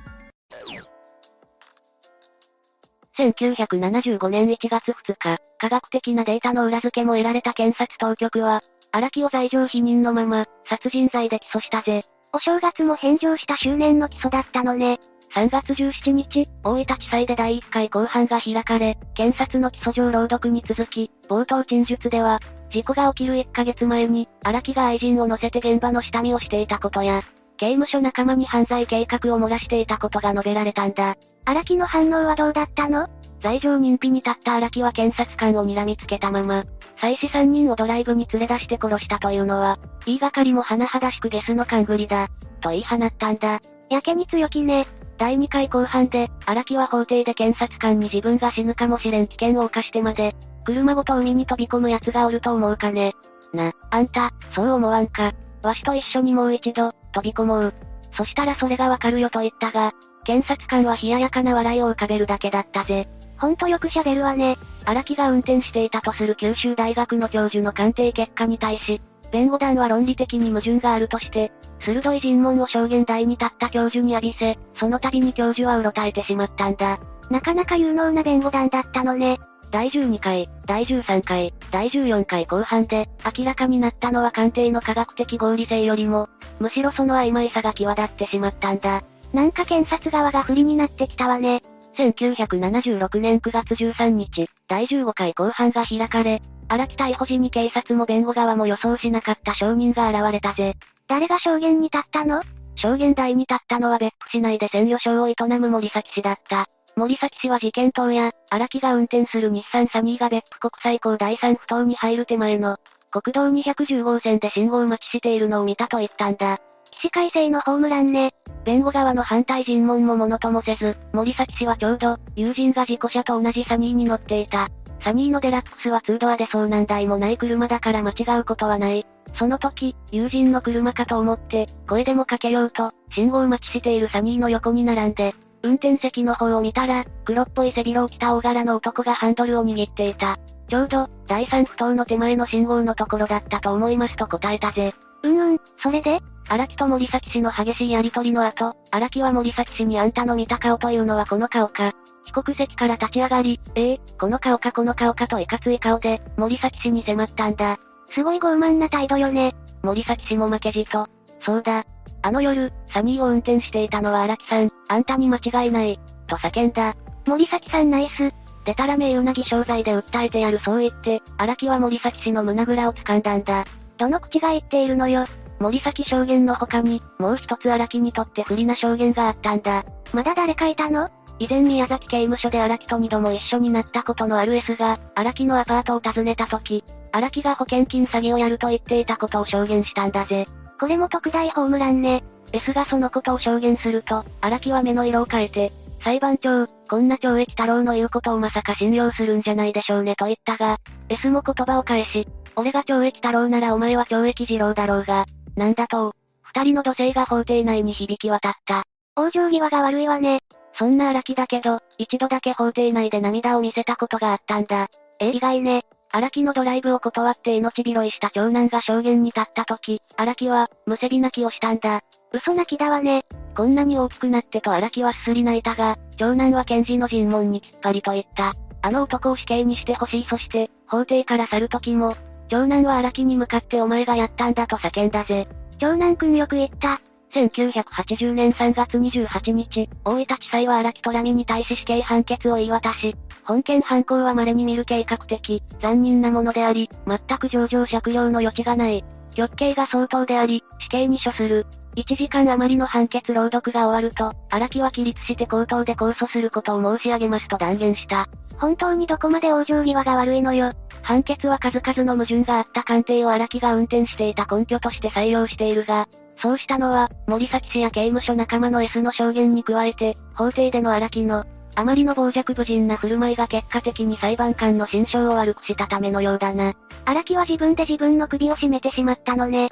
1975年1月2日、科学的なデータの裏付けも得られた検察当局は、荒木を罪状否認のまま、殺人罪で起訴したぜ。お正月も返上した周年の起訴だったのね。3月17日、大分地裁で第1回公判が開かれ、検察の起訴状朗読に続き、冒頭陳述では、事故が起きる1ヶ月前に、荒木が愛人を乗せて現場の下見をしていたことや、刑務所仲間に犯罪計画を漏らしていたことが述べられたんだ。荒木の反応はどうだったの？罪状認否に立った荒木は検察官を睨みつけたまま、妻子3人をドライブに連れ出して殺したというのは、言いがかりも甚だしくゲスの勘繰りだ、と言い放ったんだ。やけに強気ね。第2回公判で、荒木は法廷で検察官に自分が死ぬかもしれん危険を冒してまで、車ごと海に飛び込む奴がおると思うかね。な、あんた、そう思わんか？わしと一緒にもう一度、飛び込もう。そしたらそれがわかるよと言ったが、検察官は冷ややかな笑いを浮かべるだけだったぜ。ほんとよく喋るわね。荒木が運転していたとする九州大学の教授の鑑定結果に対し、弁護団は論理的に矛盾があるとして、鋭い尋問を証言台に立った教授に浴びせ、その度に教授はうろたえてしまったんだ。なかなか有能な弁護団だったのね。第12回、第13回、第14回後半で、明らかになったのは鑑定の科学的合理性よりも、むしろその曖昧さが際立ってしまったんだ。なんか検察側が不利になってきたわね。1976年9月13日、第15回公判が開かれ、荒木逮捕時に警察も弁護側も予想しなかった証人が現れたぜ。誰が証言に立ったの？証言台に立ったのは別府市内で鮮魚商を営む森崎氏だった。森崎氏は事件当夜、荒木が運転する日産サニーが別府国際港第3不頭に入る手前の、国道210号線で信号待ちしているのを見たと言ったんだ。起死回生のホームランね。弁護側の反対尋問もものともせず、森崎氏はちょうど、友人が事故車と同じサニーに乗っていた。サニーのデラックスは2ドアで遭難台もない車だから間違うことはない。その時、友人の車かと思って、声でもかけようと、信号待ちしているサニーの横に並んで、運転席の方を見たら、黒っぽい背広を着た大柄の男がハンドルを握っていた。ちょうど、第三不頭の手前の信号のところだったと思いますと答えたぜ。うんうん、それで荒木と森崎氏の激しいやりとりの後、荒木は森崎氏にあんたの見た顔というのはこの顔か。被告席から立ち上がり、ええこの顔かこの顔かといかつい顔で、森崎氏に迫ったんだ。すごい傲慢な態度よね。森崎氏も負けじと。そうだ。あの夜、サニーを運転していたのは荒木さん、あんたに間違いない。と叫んだ。森崎さんナイス。でたらめうなぎ商材で訴えてやるそう言って、荒木は森崎氏の胸ぐらを掴んだんだ。どの口が言っているのよ。森崎証言の他に、もう一つ荒木にとって不利な証言があったんだ。まだ誰かいたの？以前宮崎刑務所で荒木と二度も一緒になったことのある S が、荒木のアパートを訪ねた時、荒木が保険金詐欺をやると言っていたことを証言したんだぜ。これも特大ホームランね。S がそのことを証言すると、荒木は目の色を変えて、裁判長、こんな懲役太郎の言うことをまさか信用するんじゃないでしょうねと言ったが、S も言葉を返し、俺が懲役太郎ならお前は懲役二郎だろうが、なんだと二人の土星が法廷内に響き渡った。往生際が悪いわね。そんな荒木だけど、一度だけ法廷内で涙を見せたことがあったんだ。え、意外ね。荒木のドライブを断って命拾いした長男が証言に立った時、荒木は、むせび泣きをしたんだ。嘘泣きだわね。こんなに大きくなってと荒木はすすり泣いたが、長男は検事の尋問にきっぱりと言った。あの男を死刑にしてほしいそして、法廷から去る時も、長男は荒木に向かってお前がやったんだと叫んだぜ。長男くんよく言った。1980年3月28日、大分地裁は荒木とラミに対し死刑判決を言い渡し、本件犯行は稀に見る計画的、残忍なものであり、全く上場借用の余地がない。極刑が相当であり、死刑に処する。1時間余りの判決朗読が終わると、荒木は起立して口頭で控訴することを申し上げますと断言した。本当にどこまで往生際が悪いのよ。判決は数々の矛盾があった鑑定を荒木が運転していた根拠として採用しているが、そうしたのは、森崎氏や刑務所仲間の S の証言に加えて、法廷での荒木の、あまりの傍若無人な振る舞いが結果的に裁判官の心象を悪くしたためのようだな。荒木は自分で自分の首を絞めてしまったのね。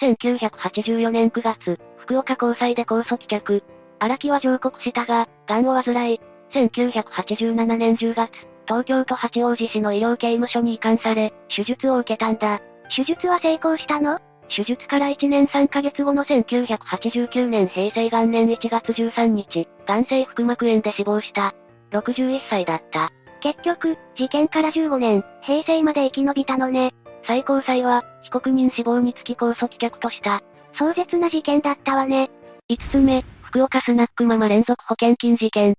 1984年9月、福岡高裁で控訴棄却。荒木は上告したが、癌を患い、1987年10月、東京都八王子市の医療刑務所に移管され、手術を受けたんだ。手術は成功したの？手術から1年3ヶ月後の1989年平成元年1月13日、癌性腹膜炎で死亡した。61歳だった。結局、事件から15年、平成まで生き延びたのね。最高裁は、被告人死亡につき控訴棄却とした。壮絶な事件だったわね。5つ目、福岡スナックママ連続保険金事件。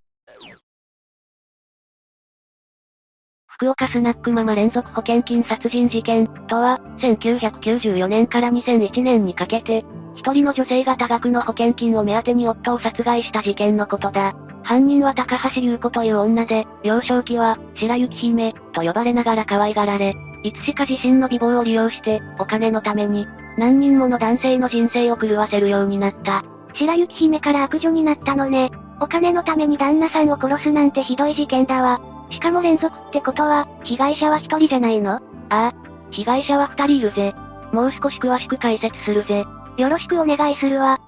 福岡スナックママ連続保険金殺人事件とは、1994年から2001年にかけて、一人の女性が多額の保険金を目当てに夫を殺害した事件のことだ。犯人は高橋優子という女で、幼少期は、白雪姫、と呼ばれながら可愛がられ、いつしか自身の美貌を利用して、お金のために、何人もの男性の人生を狂わせるようになった。白雪姫から悪女になったのね。お金のために旦那さんを殺すなんてひどい事件だわ。しかも連続ってことは、被害者は一人じゃないの？ああ、被害者は二人いるぜ。もう少し詳しく解説するぜ。よろしくお願いするわ。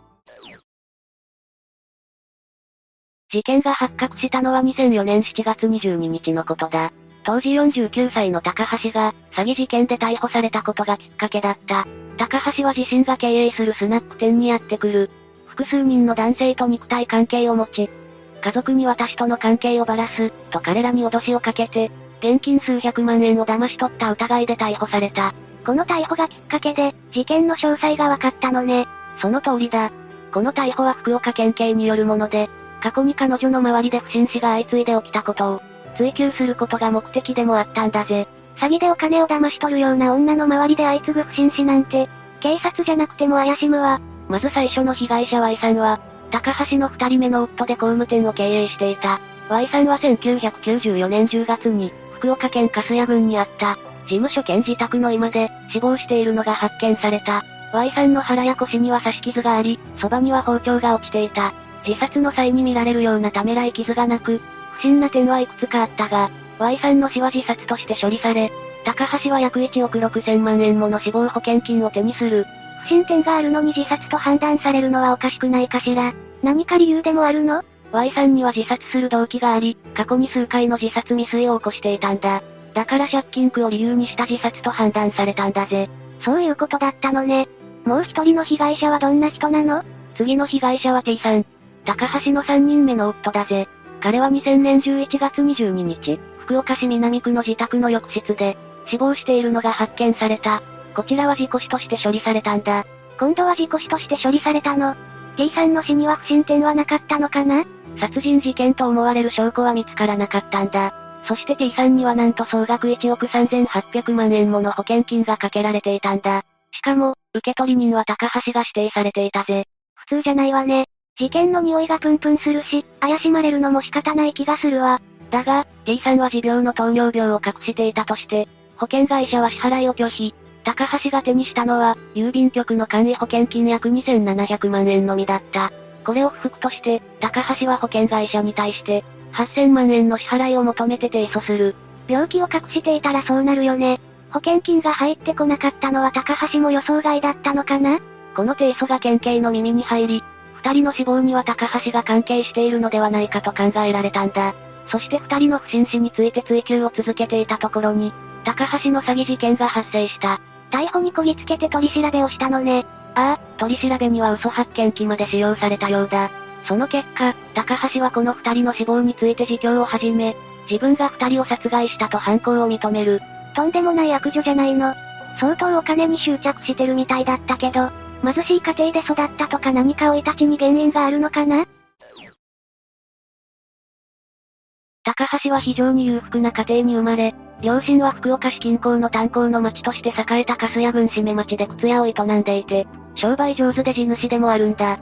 事件が発覚したのは2004年7月22日のことだ。当時49歳の高橋が、詐欺事件で逮捕されたことがきっかけだった。高橋は自身が経営するスナック店にやってくる。複数人の男性と肉体関係を持ち、家族に私との関係をばらす、と彼らに脅しをかけて、現金数百万円を騙し取った疑いで逮捕された。この逮捕がきっかけで、事件の詳細が分かったのね。その通りだ。この逮捕は福岡県警によるもので、過去に彼女の周りで不審死が相次いで起きたことを、追及することが目的でもあったんだぜ。詐欺でお金を騙し取るような女の周りで相次ぐ不審死なんて、警察じゃなくても怪しむわ。まず最初の被害者 Y さんは、高橋の二人目の夫で工務店を経営していた。Y さんは1994年10月に、福岡県粕谷郡にあった、事務所兼自宅の居間で、死亡しているのが発見された。Y さんの腹や腰には刺し傷があり、そばには包丁が落ちていた。自殺の際に見られるようなためらい傷がなく、不審な点はいくつかあったが、Y さんの死は自殺として処理され、高橋は約1億6千万円もの死亡保険金を手にする。不審点があるのに自殺と判断されるのはおかしくないかしら。何か理由でもあるの ?Y さんには自殺する動機があり、過去に数回の自殺未遂を起こしていたんだ。だから借金苦を理由にした自殺と判断されたんだぜ。そういうことだったのね。もう一人の被害者はどんな人なの？次の被害者は T さん。高橋の三人目の夫だぜ。彼は2000年11月22日、福岡市南区の自宅の浴室で、死亡しているのが発見された。こちらは事故死として処理されたんだ。今度は事故死として処理されたの？T さんの死には不審点はなかったのかな？殺人事件と思われる証拠は見つからなかったんだ。そして T さんにはなんと総額1億3800万円もの保険金がかけられていたんだ。しかも、受取人は高橋が指定されていたぜ。普通じゃないわね。事件の匂いがプンプンするし、怪しまれるのも仕方ない気がするわ。だが、T さんは持病の糖尿病を隠していたとして、保険会社は支払いを拒否。高橋が手にしたのは、郵便局の簡易保険金約2700万円のみだった。これを不服として、高橋は保険会社に対して、8000万円の支払いを求めて提訴する。病気を隠していたらそうなるよね。保険金が入ってこなかったのは高橋も予想外だったのかな？この提訴が県警の耳に入り、二人の死亡には高橋が関係しているのではないかと考えられたんだ。そして二人の不審死について追及を続けていたところに、高橋の詐欺事件が発生した。逮捕にこぎつけて取り調べをしたのね。ああ、取り調べには嘘発見器まで使用されたようだ。その結果、高橋はこの二人の死亡について自供を始め、自分が二人を殺害したと犯行を認める。とんでもない悪女じゃないの。相当お金に執着してるみたいだったけど、貧しい家庭で育ったとか何か生い立ちに原因があるのかな？高橋は非常に裕福な家庭に生まれ、両親は福岡市近郊の炭鉱の町として栄えた粕谷郡締め町で靴屋を営んでいて、商売上手で地主でもあるんだ。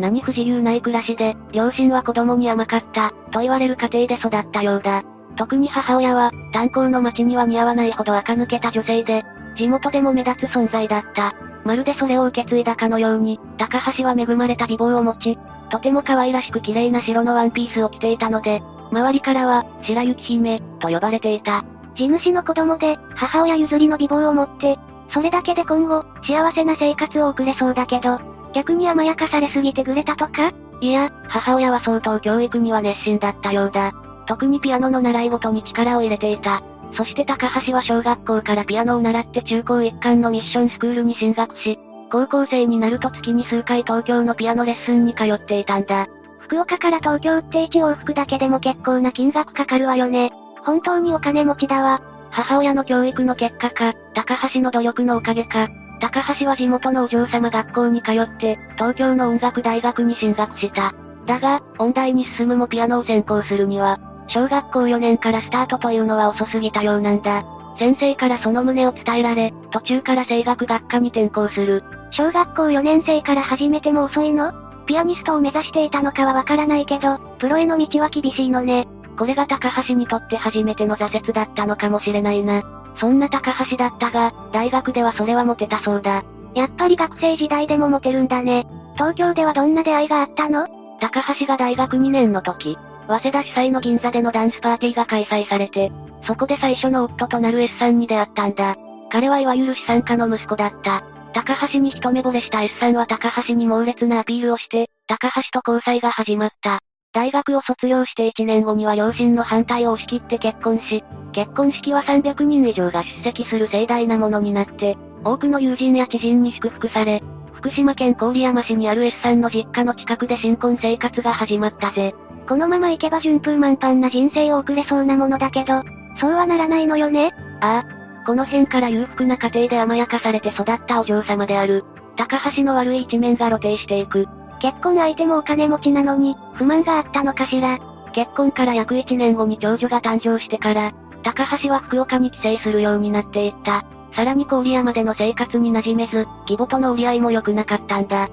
何不自由ない暮らしで、両親は子供に甘かった、と言われる家庭で育ったようだ。特に母親は、炭鉱の町には似合わないほど垢抜けた女性で、地元でも目立つ存在だった。まるでそれを受け継いだかのように、高橋は恵まれた美貌を持ち、とても可愛らしく綺麗な白のワンピースを着ていたので、周りからは、白雪姫、と呼ばれていた。地主の子供で、母親譲りの美貌を持って、それだけで今後、幸せな生活を送れそうだけど、逆に甘やかされすぎてぐれたとか？いや、母親は相当教育には熱心だったようだ。特にピアノの習い事に力を入れていた。そして高橋は小学校からピアノを習って中高一貫のミッションスクールに進学し、高校生になると月に数回東京のピアノレッスンに通っていたんだ。福岡から東京って1往復だけでも結構な金額かかるわよね。本当にお金持ちだわ。母親の教育の結果か、高橋の努力のおかげか、高橋は地元のお嬢様学校に通って、東京の音楽大学に進学した。だが、音大に進むもピアノを専攻するには、小学校4年からスタートというのは遅すぎたようなんだ。先生からその旨を伝えられ、途中から声楽学科に転校する。小学校4年生から始めても遅いの？ピアニストを目指していたのかはわからないけど、プロへの道は厳しいのね。これが高橋にとって初めての挫折だったのかもしれないな。そんな高橋だったが、大学ではそれはモテたそうだ。やっぱり学生時代でもモテるんだね。東京ではどんな出会いがあったの？高橋が大学2年の時、早稲田主催の銀座でのダンスパーティーが開催されて、そこで最初の夫となる S さんに出会ったんだ。彼はいわゆる資産家の息子だった。高橋に一目惚れした S さんは高橋に猛烈なアピールをして、高橋と交際が始まった。大学を卒業して1年後には両親の反対を押し切って結婚し、結婚式は300人以上が出席する盛大なものになって、多くの友人や知人に祝福され、福島県郡山市にある S さんの実家の近くで新婚生活が始まったぜ。このまま行けば順風満帆な人生を送れそうなものだけど、そうはならないのよね？ああ。この辺から裕福な家庭で甘やかされて育ったお嬢様である。高橋の悪い一面が露呈していく。結婚相手もお金持ちなのに、不満があったのかしら。結婚から約1年後に長女が誕生してから、高橋は福岡に帰省するようになっていった。さらに郡山での生活に馴染めず、義母との折り合いも良くなかったんだ。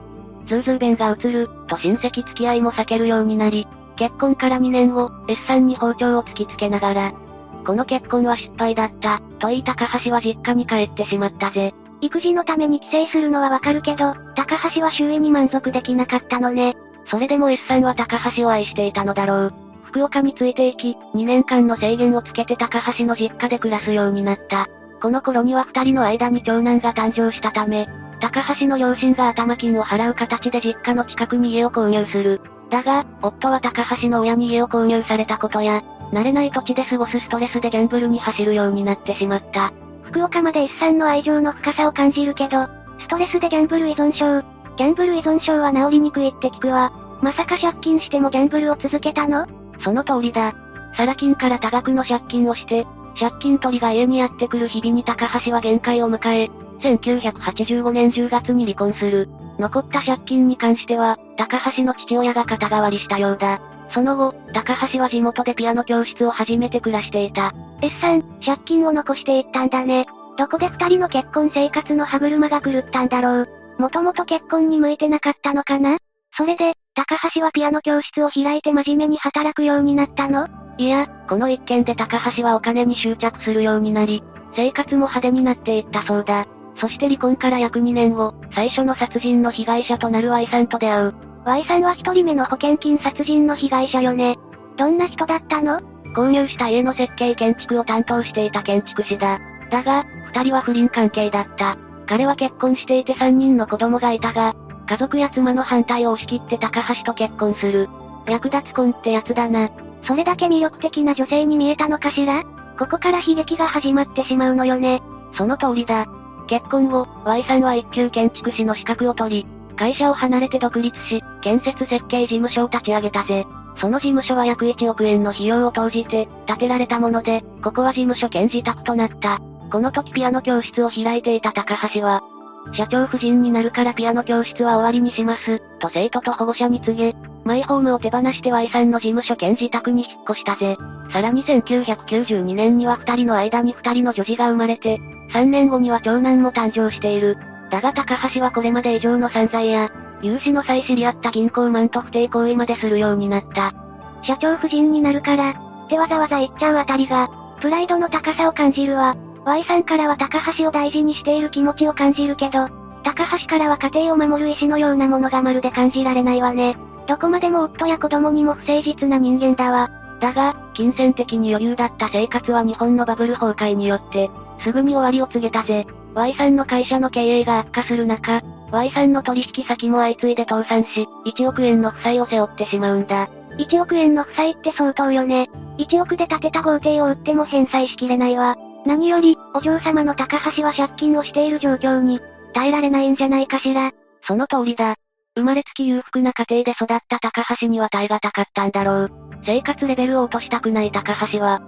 ズーズー弁が移る、と親戚付き合いも避けるようになり、結婚から2年後、S さんに包丁を突きつけながら、この結婚は失敗だった、と言い高橋は実家に帰ってしまったぜ。育児のために帰省するのはわかるけど、高橋は周囲に満足できなかったのね。それでも S さんは高橋を愛していたのだろう。福岡についていき、2年間の制限をつけて高橋の実家で暮らすようになった。この頃には二人の間に長男が誕生したため、高橋の両親が頭金を払う形で実家の近くに家を購入する。だが、夫は高橋の親に家を購入されたことや、慣れない土地で過ごすストレスでギャンブルに走るようになってしまった。福岡まで一産の愛情の深さを感じるけど、ストレスでギャンブル依存症。ギャンブル依存症は治りにくいって聞くわ。まさか借金してもギャンブルを続けたの？その通りだ。サラ金から多額の借金をして、借金取りが家にやってくる日々に高橋は限界を迎え、1985年10月に離婚する。残った借金に関しては、高橋の父親が肩代わりしたようだ。その後、高橋は地元でピアノ教室を始めて暮らしていた。S さん、借金を残していったんだね。どこで二人の結婚生活の歯車が狂ったんだろう。もともと結婚に向いてなかったのかな？それで、高橋はピアノ教室を開いて真面目に働くようになったの？いや、この一件で高橋はお金に執着するようになり、生活も派手になっていったそうだ。そして離婚から約2年後、最初の殺人の被害者となる Y さんと出会う。Y さんは一人目の保険金殺人の被害者よね。どんな人だったの？購入した家の設計建築を担当していた建築士だ。だが、二人は不倫関係だった。彼は結婚していて三人の子供がいたが、家族や妻の反対を押し切って高橋と結婚する。役立つ婚ってやつだな。それだけ魅力的な女性に見えたのかしら？ここから悲劇が始まってしまうのよね。その通りだ。結婚後、Y さんは一級建築士の資格を取り、会社を離れて独立し、建設設計事務所を立ち上げたぜ。その事務所は約1億円の費用を投じて、建てられたもので、ここは事務所兼自宅となった。この時ピアノ教室を開いていた高橋は、社長夫人になるからピアノ教室は終わりにします、と生徒と保護者に告げ、マイホームを手放して Y さんの事務所兼自宅に引っ越したぜ。さらに1992年には二人の間に二人の女児が生まれて、3年後には長男も誕生している。だが高橋はこれまで以上の散財や、融資の際知り合った銀行マンと不貞行為までするようになった。社長夫人になるから、ってわざわざ言っちゃうあたりが、プライドの高さを感じるわ。Y さんからは高橋を大事にしている気持ちを感じるけど、高橋からは家庭を守る意志のようなものがまるで感じられないわね。どこまでも夫や子供にも不誠実な人間だわ。だが、金銭的に余裕だった生活は日本のバブル崩壊によって、すぐに終わりを告げたぜ。Y さんの会社の経営が悪化する中、Y さんの取引先も相次いで倒産し、1億円の負債を背負ってしまうんだ。1億円の負債って相当よね。1億で建てた豪邸を売っても返済しきれないわ。何より、お嬢様の高橋は借金をしている状況に、耐えられないんじゃないかしら。その通りだ。生まれつき裕福な家庭で育った高橋には耐え難かったんだろう。生活レベルを落としたくない高橋は、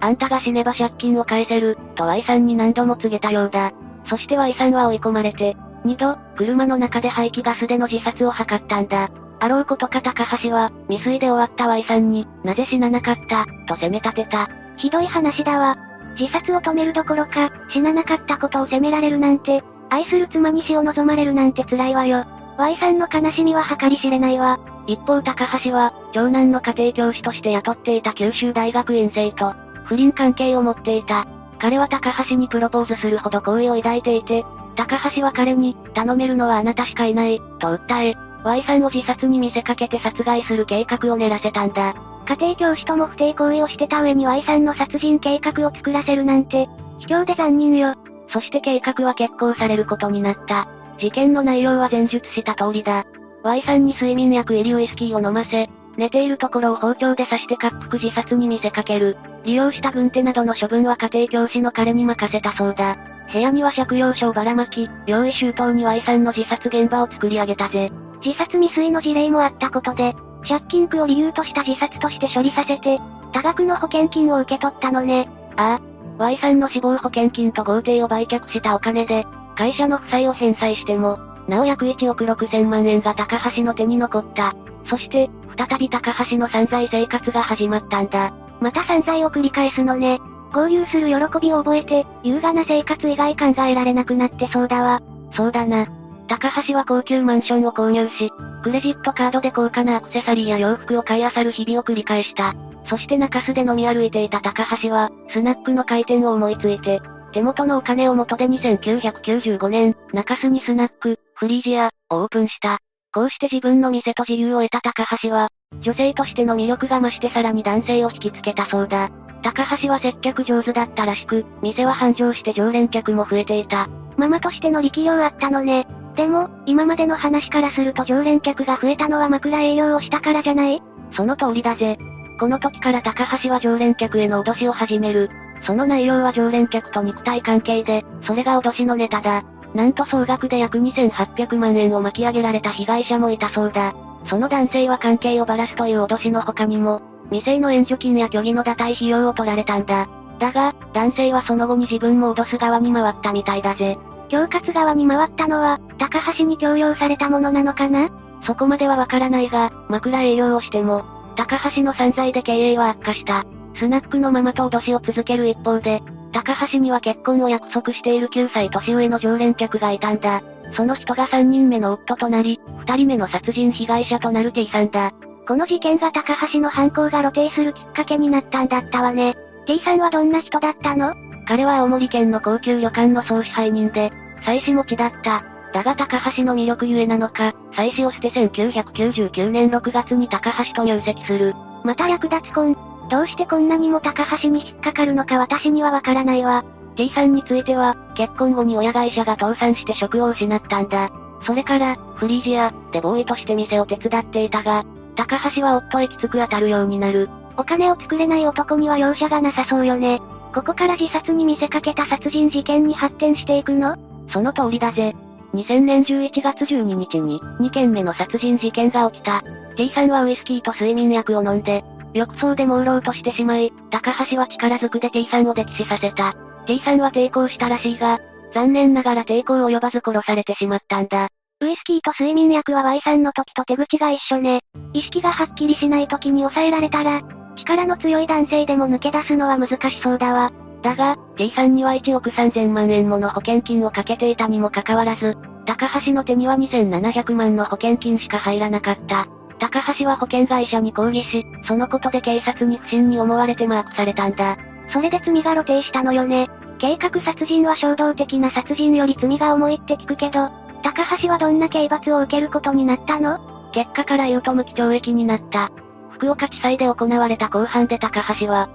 あんたが死ねば借金を返せる、と Y さんに何度も告げたようだ。そして Y さんは追い込まれて、二度、車の中で排気ガスでの自殺を図ったんだ。あろうことか高橋は、未遂で終わった Y さんに、なぜ死ななかった、と責め立てた。ひどい話だわ。自殺を止めるどころか、死ななかったことを責められるなんて、愛する妻に死を望まれるなんて辛いわよ。Y さんの悲しみは計り知れないわ。一方高橋は、長男の家庭教師として雇っていた九州大学院生と、不倫関係を持っていた。彼は高橋にプロポーズするほど好意を抱いていて、高橋は彼に、頼めるのはあなたしかいない、と訴え、Y さんを自殺に見せかけて殺害する計画を練らせたんだ。家庭教師とも不貞行為をしてた上に Y さんの殺人計画を作らせるなんて、卑怯で残忍よ。そして計画は決行されることになった。事件の内容は前述した通りだ。Y さんに睡眠薬入りウイスキーを飲ませ、寝ているところを包丁で刺して滑腹自殺に見せかける。利用した軍手などの処分は家庭教師の彼に任せたそうだ。部屋には借用書をばらまき、用意周到に Y さんの自殺現場を作り上げたぜ。自殺未遂の事例もあったことで、借金苦を理由とした自殺として処理させて、多額の保険金を受け取ったのね。ああ。Y さんの死亡保険金と豪邸を売却したお金で、会社の負債を返済しても、なお約1億6千万円が高橋の手に残った。そして、再び高橋の散財生活が始まったんだ。また散財を繰り返すのね。合流する喜びを覚えて、優雅な生活以外考えられなくなってそうだわ。そうだな。高橋は高級マンションを購入し、クレジットカードで高価なアクセサリーや洋服を買い漁る日々を繰り返した。そして中洲で飲み歩いていた高橋は、スナックの開店を思いついて、手元のお金を元で2995年、中洲にスナック、フリージア、をオープンした。こうして自分の店と自由を得た高橋は、女性としての魅力が増してさらに男性を引きつけたそうだ。高橋は接客上手だったらしく、店は繁盛して常連客も増えていた。ママとしての力量あったのね。でも、今までの話からすると常連客が増えたのは枕営業をしたからじゃない？その通りだぜ。この時から高橋は常連客への脅しを始める。その内容は常連客と肉体関係で、それが脅しのネタだ。なんと総額で約2800万円を巻き上げられた被害者もいたそうだ。その男性は関係をばらすという脅しの他にも、未成の援助金や虚偽の堕退費用を取られたんだ。だが、男性はその後に自分も脅す側に回ったみたいだぜ。恐喝側に回ったのは、高橋に強要されたものなのかな？そこまではわからないが、枕営業をしても、高橋の散財で経営は悪化した。スナックのママと脅しを続ける一方で、高橋には結婚を約束している9歳年上の常連客がいたんだ。その人が3人目の夫となり、2人目の殺人被害者となる T さんだ。この事件が高橋の犯行が露呈するきっかけになったんだったわね。T さんはどんな人だったの？彼は青森県の高級旅館の総支配人で、妻子持ちだった。だが高橋の魅力ゆえなのか、妻子を捨て1999年6月に高橋と入籍する。また略奪婚。どうしてこんなにも高橋に引っかかるのか私にはわからないわ。T さんについては、結婚後に親会社が倒産して職を失ったんだ。それから、フリージア、でボーイとして店を手伝っていたが、高橋は夫へきつく当たるようになる。お金を作れない男には容赦がなさそうよね。ここから自殺に見せかけた殺人事件に発展していくの？その通りだぜ。2000年11月12日に、2件目の殺人事件が起きた。T さんはウイスキーと睡眠薬を飲んで、浴槽で朦朧としてしまい、高橋は力ずくで T さんを溺死させた。T さんは抵抗したらしいが、残念ながら抵抗及ばず殺されてしまったんだ。ウイスキーと睡眠薬は Y さんの時と手口が一緒ね。意識がはっきりしない時に抑えられたら、力の強い男性でも抜け出すのは難しそうだわ。だが、T さんには1億3000万円もの保険金をかけていたにもかかわらず、高橋の手には2700万の保険金しか入らなかった。高橋は保険会社に抗議し、そのことで警察に不審に思われてマークされたんだ。それで罪が露呈したのよね。計画殺人は衝動的な殺人より罪が重いって聞くけど、高橋はどんな刑罰を受けることになったの？結果から言うと無期懲役になった。福岡地裁で行われた公判で高橋は、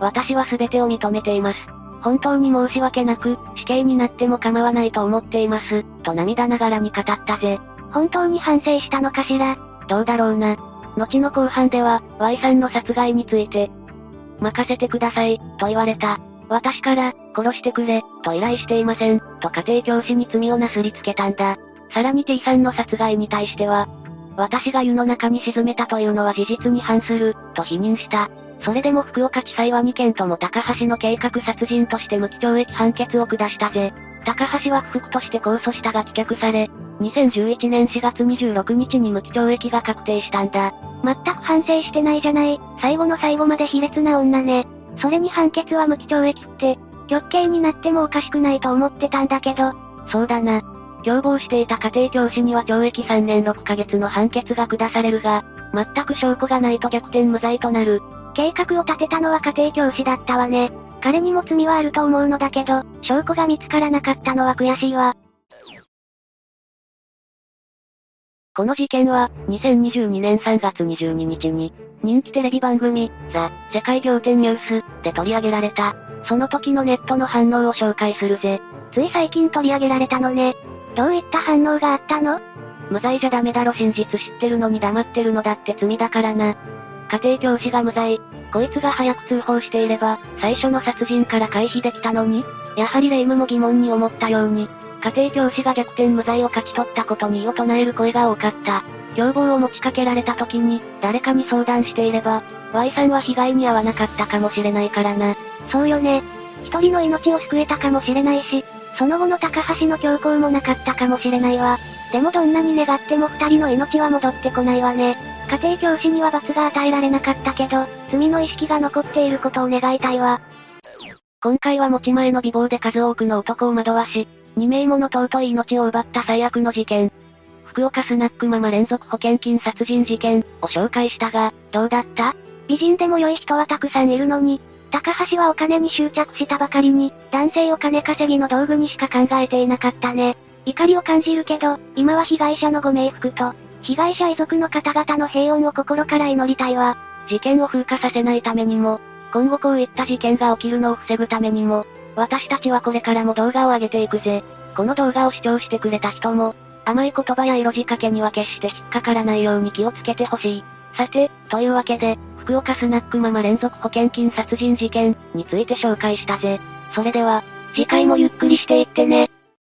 私は全てを認めています。本当に申し訳なく、死刑になっても構わないと思っています、と涙ながらに語ったぜ。本当に反省したのかしら？どうだろうな。後の公判では、Y さんの殺害について、任せてください、と言われた。私から、殺してくれ、と依頼していません、と家庭教師に罪をなすりつけたんだ。さらに T さんの殺害に対しては、私が湯の中に沈めたというのは事実に反する、と否認した。それでも福岡地裁は2件とも高橋の計画殺人として無期懲役判決を下したぜ。高橋は不服として控訴したが棄却され、2011年4月26日に無期懲役が確定したんだ。全く反省してないじゃない。最後の最後まで卑劣な女ね。それに判決は無期懲役って、極刑になってもおかしくないと思ってたんだけど。そうだな。共謀していた家庭教師には懲役3年6ヶ月の判決が下されるが、全く証拠がないと逆転無罪となる。計画を立てたのは家庭教師だったわね。彼にも罪はあると思うのだけど、証拠が見つからなかったのは悔しいわ。この事件は、2022年3月22日に、人気テレビ番組、ザ・世界仰天ニュースで取り上げられた。その時のネットの反応を紹介するぜ。つい最近取り上げられたのね。どういった反応があったの？無罪じゃダメだろ真実知ってるのに黙ってるのだって罪だからな。家庭教師が無罪。こいつが早く通報していれば、最初の殺人から回避できたのに、やはり霊夢も疑問に思ったように、家庭教師が逆転無罪を勝ち取ったことに異を唱える声が多かった。凶暴を持ちかけられた時に、誰かに相談していれば、Y さんは被害に遭わなかったかもしれないからな。そうよね。一人の命を救えたかもしれないし、その後の高橋の強行もなかったかもしれないわ。でもどんなに願っても二人の命は戻ってこないわね。家庭教師には罰が与えられなかったけど、罪の意識が残っていることを願いたいわ。今回は持ち前の美貌で数多くの男を惑わし、2名もの尊い命を奪った最悪の事件。福岡スナックママ連続保険金殺人事件を紹介したが、どうだった？美人でも良い人はたくさんいるのに、高橋はお金に執着したばかりに、男性を金稼ぎの道具にしか考えていなかったね。怒りを感じるけど、今は被害者のご冥福と、被害者遺族の方々の平穏を心から祈りたいわ。事件を風化させないためにも、今後こういった事件が起きるのを防ぐためにも、私たちはこれからも動画を上げていくぜ。この動画を視聴してくれた人も、甘い言葉や色仕掛けには決して引っかからないように気をつけてほしい。さて、というわけで、福岡スナックママ連続保険金殺人事件について紹介したぜ。それでは、次回もゆっくりしていってね。